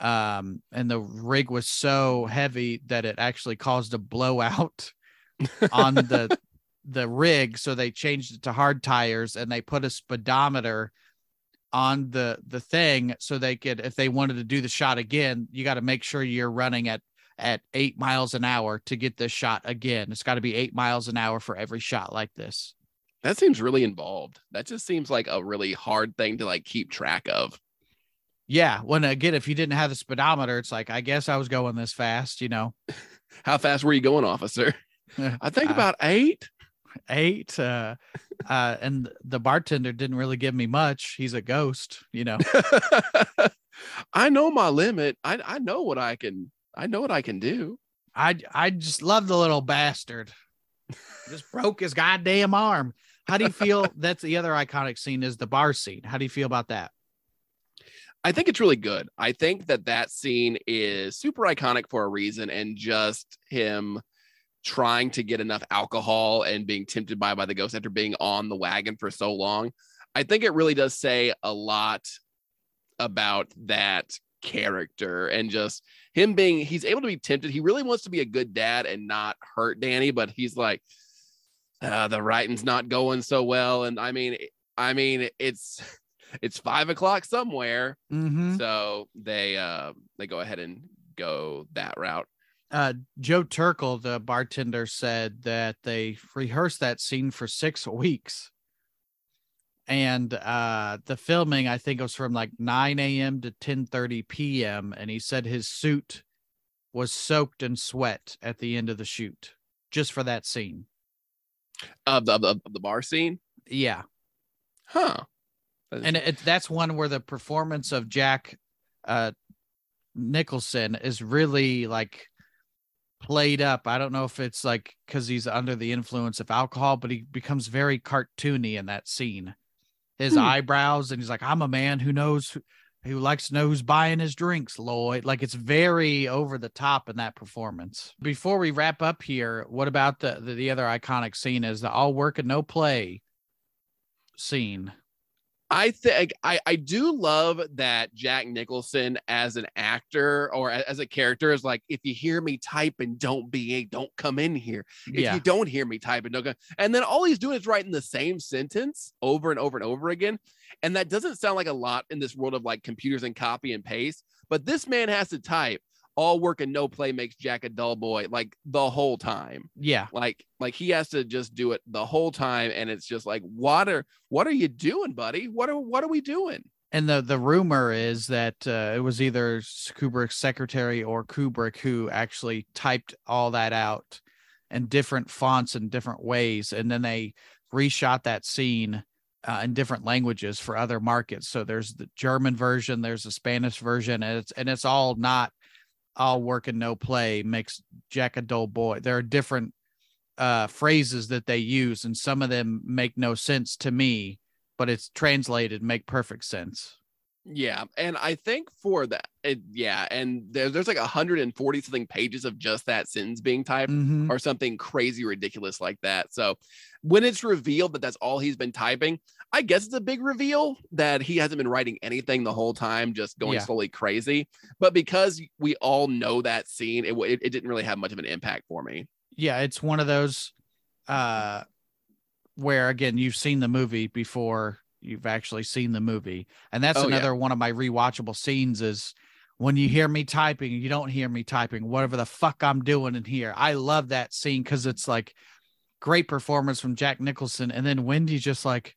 Um, and the rig was so heavy that it actually caused a blowout (laughs) on the the rig. So they changed it to hard tires and they put a speedometer on the the thing so they could if they wanted to do the shot again you got to make sure you're running at at eight miles an hour to get this shot again it's got to be eight miles an hour for every shot like this That seems really involved. That just seems like a really hard thing to like keep track of. yeah when again if you didn't have the speedometer it's like i guess i was going this fast you know (laughs) How fast were you going, officer? (laughs) I think Uh, about eight. eight uh uh and the bartender didn't really give me much he's a ghost you know (laughs) I know my limit. I I know what I can. I know what I can do. I I just love the little bastard. Just broke his goddamn arm. How do you feel? (laughs) That's the other iconic scene is the bar scene. How do you feel about that? I think it's really good. I think that that scene is super iconic for a reason, and just him trying to get enough alcohol and being tempted by by the ghost after being on the wagon for so long. I think it really does say a lot about that character and just him being he's able to be tempted. He really wants to be a good dad and not hurt Danny, but he's like, uh, the writing's not going so well. And I mean, I mean, it's (laughs) it's five o'clock somewhere. Mm-hmm. So they uh they go ahead and go that route. Uh, Joe Turkel, the bartender, said that they rehearsed that scene for six weeks. And uh, the filming, I think, was from like 9 a.m. to 10 30 p.m. And he said his suit was soaked in sweat at the end of the shoot just for that scene. Of the, of the, of the bar scene. Yeah. Huh. and it, that's one where the performance of Jack uh Nicholson is really like played up. I don't know if it's like because he's under the influence of alcohol, but he becomes very cartoony in that scene. His Hmm. eyebrows, and he's like, "I'm a man who knows who, likes to know who's buying his drinks." Lloyd, like it's very over the top in that performance. Before we wrap up here, what about the the, the other iconic scene? Is the all work and no play scene? I think I, I do love that Jack Nicholson as an actor or as a character is like, if you hear me type and don't be, a don't come in here. If yeah. you don't hear me typing, don't go. And then all he's doing is writing the same sentence over and over and over again. And that doesn't sound like a lot in this world of like computers and copy and paste. But this man has to type all work and no play makes Jack a dull boy like the whole time yeah. like like he has to just do it the whole time and it's just like what are what are you doing buddy what are what are we doing And the the rumor is that uh, it was either Kubrick's secretary or Kubrick who actually typed all that out in different fonts and different ways, and then they reshot that scene uh, in different languages for other markets. So there's the German version, there's the Spanish version, and it's and it's all not all work and no play makes Jack a dull boy. There are different uh phrases that they use, and some of them make no sense to me but it's translated make perfect sense. yeah and i think for that it, yeah and there, there's like 140 something pages of just that sentence being typed Mhm. or something crazy ridiculous like that so when it's revealed that that's all he's been typing i guess it's a big reveal that he hasn't been writing anything the whole time just going Yeah. slowly crazy but because we all know that scene it, it, it didn't really have much of an impact for me Yeah, it's one of those uh where again you've seen the movie before you've actually seen the movie. And that's Oh, yeah. another one of my rewatchable scenes is when you hear me typing, you don't hear me typing, whatever the fuck I'm doing in here. I love that scene because it's like great performance from Jack Nicholson. And then Wendy's just like,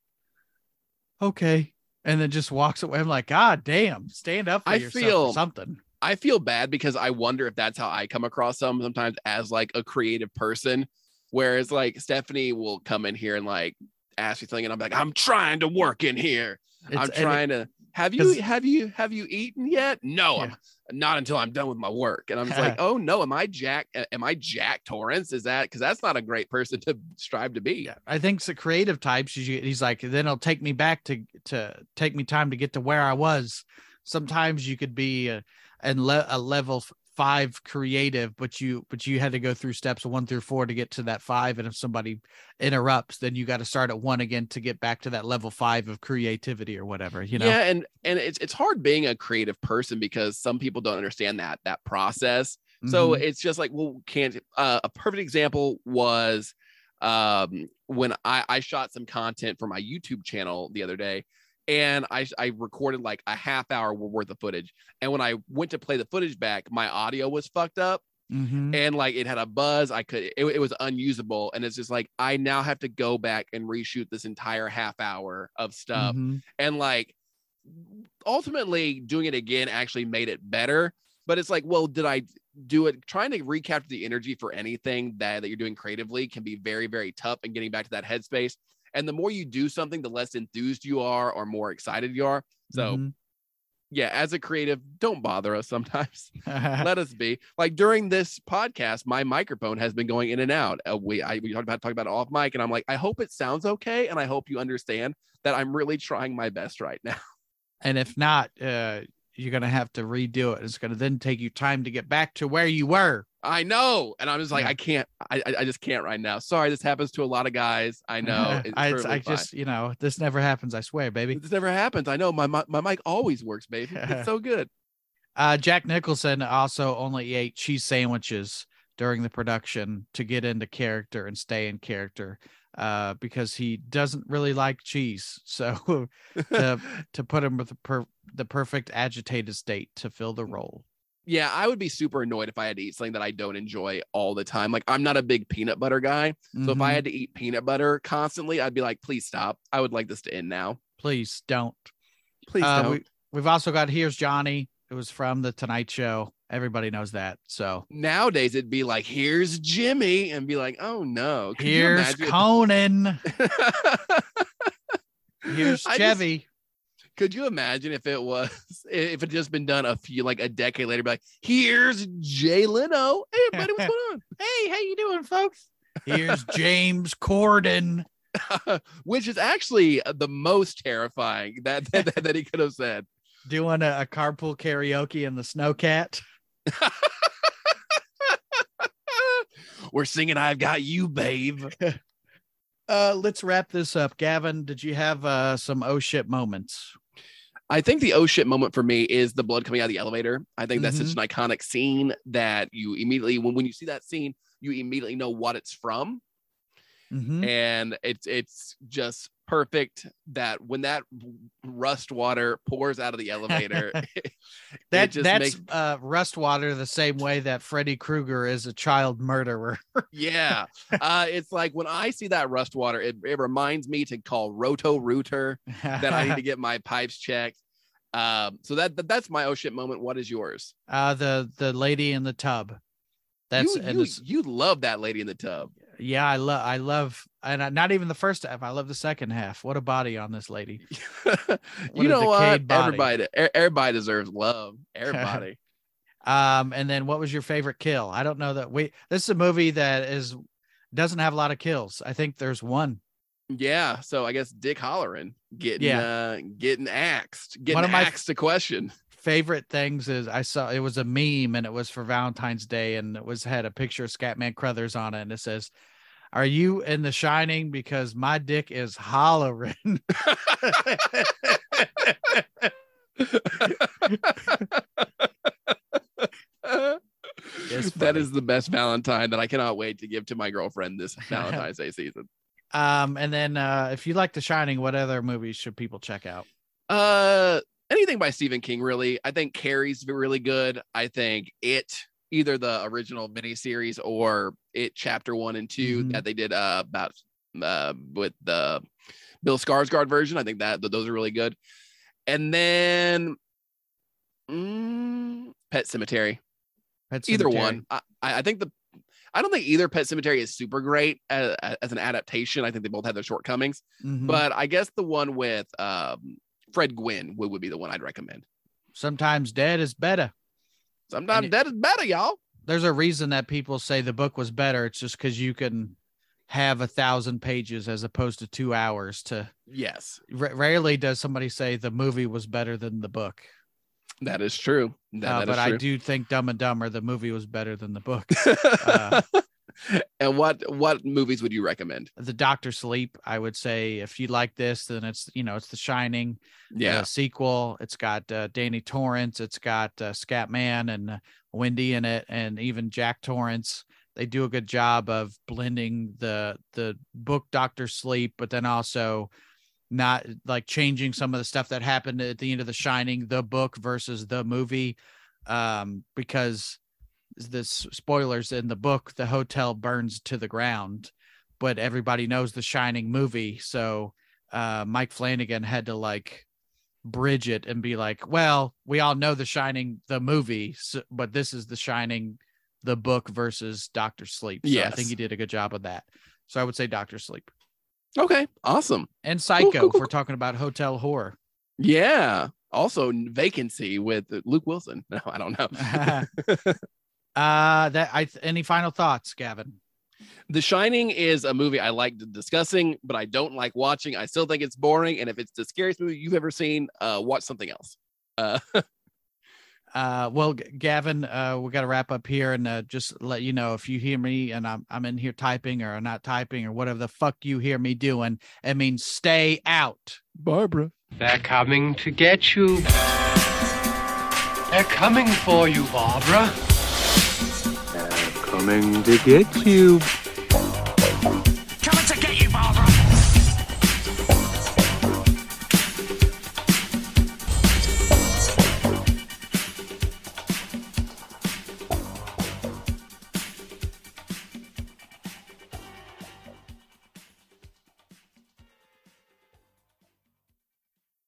okay. And then just walks away. I'm like, God damn, stand up for I yourself feel- or something. I feel bad because I wonder if that's how I come across some sometimes as like a creative person, whereas like Stephanie will come in here and like ask me something, and I'm like, I'm trying to work in here. I'm It's- it- trying to. Have you have you have you eaten yet? No, Yeah. I'm not until I'm done with my work. And I'm just like, (laughs) oh no, am I Jack? Am I Jack Torrance? Is that because that's not a great person to strive to be? Yeah, I think the creative types. He's like, then it'll take me back to to take me time to get to where I was. Sometimes you could be a, and le- a level five creative, but you but you had to go through steps one through four to get to that five. And if somebody interrupts, then you got to start at one again to get back to that level five of creativity or whatever. You know, yeah and and it's it's hard being a creative person because some people don't understand that that process so Mhm. it's just like well can't uh, a perfect example was um when i i shot some content for my youtube channel the other day and i i recorded like a half hour worth of footage and when i went to play the footage back my audio was fucked up Mhm. and like it had a buzz i could it, it was unusable and it's just like i now have to go back and reshoot this entire half hour of stuff Mhm. and like ultimately doing it again actually made it better but it's like well did i do it trying to recapture the energy for anything that, that you're doing creatively can be very very tough and getting back to that headspace and the more you do something the less enthused you are or more excited you are so Mhm. yeah as a creative don't bother us sometimes (laughs) let us be like during this podcast my microphone has been going in and out uh, we i we talked about talk about it off mic and i'm like i hope it sounds okay and i hope you understand that i'm really trying my best right now (laughs) and if not, uh, you're gonna have to redo it. It's gonna then take you time to get back to where you were. I know, and I'm just like, Yeah. I can't, I, I, just can't right now. Sorry, this happens to a lot of guys. I (laughs) know. It's I, I just, you know, this never happens. I swear, baby. this never happens. I know my my, my mic always works, baby. It's (laughs) so good. Uh, Jack Nicholson also only ate cheese sandwiches during the production to get into character and stay in character uh, because he doesn't really like cheese. So (laughs) to, to put him with the, per- the perfect agitated state to fill the role. Yeah, I would be super annoyed if I had to eat something that I don't enjoy all the time. Like I'm not a big peanut butter guy. So if I Mhm. had to eat peanut butter constantly, I'd be like, please stop. I would like this to end now. please don't. Please Uh, don't. we, we've also got Here's Johnny. It was from the Tonight Show. Everybody knows that. So Nowadays it'd be like, here's Jimmy, and be like, oh no. You here's Conan. (laughs) Here's Chevy. Could you imagine if it was (laughs) if it just been done a few like a decade later, be like, here's Jay Leno. Hey everybody, what's going on? (laughs) Hey, how you doing, folks? Here's James Corden. (laughs) Which is actually the most terrifying that that, that, that he could have said. doing a, a carpool karaoke in the snowcat. We're singing I've got you, babe. Uh, let's wrap this up. Gavin, did you have uh, some oh shit moments? I think the oh shit moment for me is the blood coming out of the elevator. I think that's such Mm-hmm. an iconic scene that you immediately when, when you see that scene, you immediately know what it's from. Mhm. And it's it's just perfect that when that rust water pours out of the elevator, (laughs) (laughs) That just that's makes- uh, rust water the same way that Freddy Krueger is a child murderer. (laughs) yeah. Uh, it's like when I see that rust water, it, it reminds me to call Roto Rooter that I need to get my pipes checked. Um, so that, that that's my oh shit moment. What is yours? uh, the the lady in the tub. That's you, and you, you love that lady in the tub. Yeah. I love I love and I, not even the first half. I love the second half. What a body on this lady. (laughs) you know what? body. Everybody, everybody deserves love. Everybody. (laughs) Um, and then what was your favorite kill? I don't know that we. This is a movie that is doesn't have a lot of kills. I think there's one. yeah. So I guess Dick Hallorann getting Yeah. uh getting axed, getting One of my- axed a question. Favorite things is I saw it was a meme and it was for Valentine's Day and it was had a picture of Scatman Crothers on it and it says, "Are you in The Shining? Because my dick is hollering." (laughs) That the best Valentine that I cannot wait to give to my girlfriend this (laughs) Valentine's Day season. um, and then uh, if you like The Shining, what other movies should people check out? Uh, anything by Stephen King, really. I think Carrie's really good. I think it, either the original miniseries or it chapter one and 2 Mhm. that they did uh about uh with the Bill Skarsgård version. I think that, those are really good. And then mm, Pet Sematary. Pet Either one. I, I think the I don't think either Pet Sematary is super great as, as an adaptation. I think they both have their shortcomings. Mhm. But I guess the one with um, Fred Gwynne would, would be the one I'd recommend. sometimes dead is better. Sometimes it- is better, y'all. There's a reason that people say the book was better. It's just because you can have a thousand pages as opposed to two hours to Yes, R- rarely does somebody say the movie was better than the book. that is true. That, Uh, that but is I do think Dumb and Dumber, the movie was better than the book. (laughs) uh, (laughs) and what what movies would you recommend? the Doctor Sleep, I would say, if you like this, then it's you know it's The Shining, Yeah, uh, sequel. It's got uh, Danny Torrance, it's got uh, Scatman and uh, Wendy in it, and even Jack Torrance. They do a good job of blending the the book Doctor Sleep, but then also not like changing some of the stuff that happened at the end of The Shining, the book versus the movie, um, because the spoilers in the book, the hotel burns to the ground, but everybody knows The Shining movie, so uh, Mike Flanagan had to like bridge it and be like, well, we all know The Shining, the movie, so, but this is The Shining, the book versus Doctor Sleep. So I think he did a good job of that. So I would say Doctor Sleep okay, awesome. and Psycho. cool, If cool, we're talking about hotel horror. Yeah. Also, Vacancy with Luke Wilson. (laughs) No, I don't know. (laughs) uh, that I any final thoughts, Gavin? The Shining is a movie I like discussing, but I don't like watching. I still think it's boring. And if it's the scariest movie you've ever seen, uh, watch something else. Uh, (laughs) Uh, well, G- Gavin, uh, we got to wrap up here and uh, just let you know if you hear me and I'm I'm in here typing or not typing or whatever the fuck you hear me doing, it means stay out. Barbara. They're coming to get you. They're coming for you, Barbara. Coming to get you.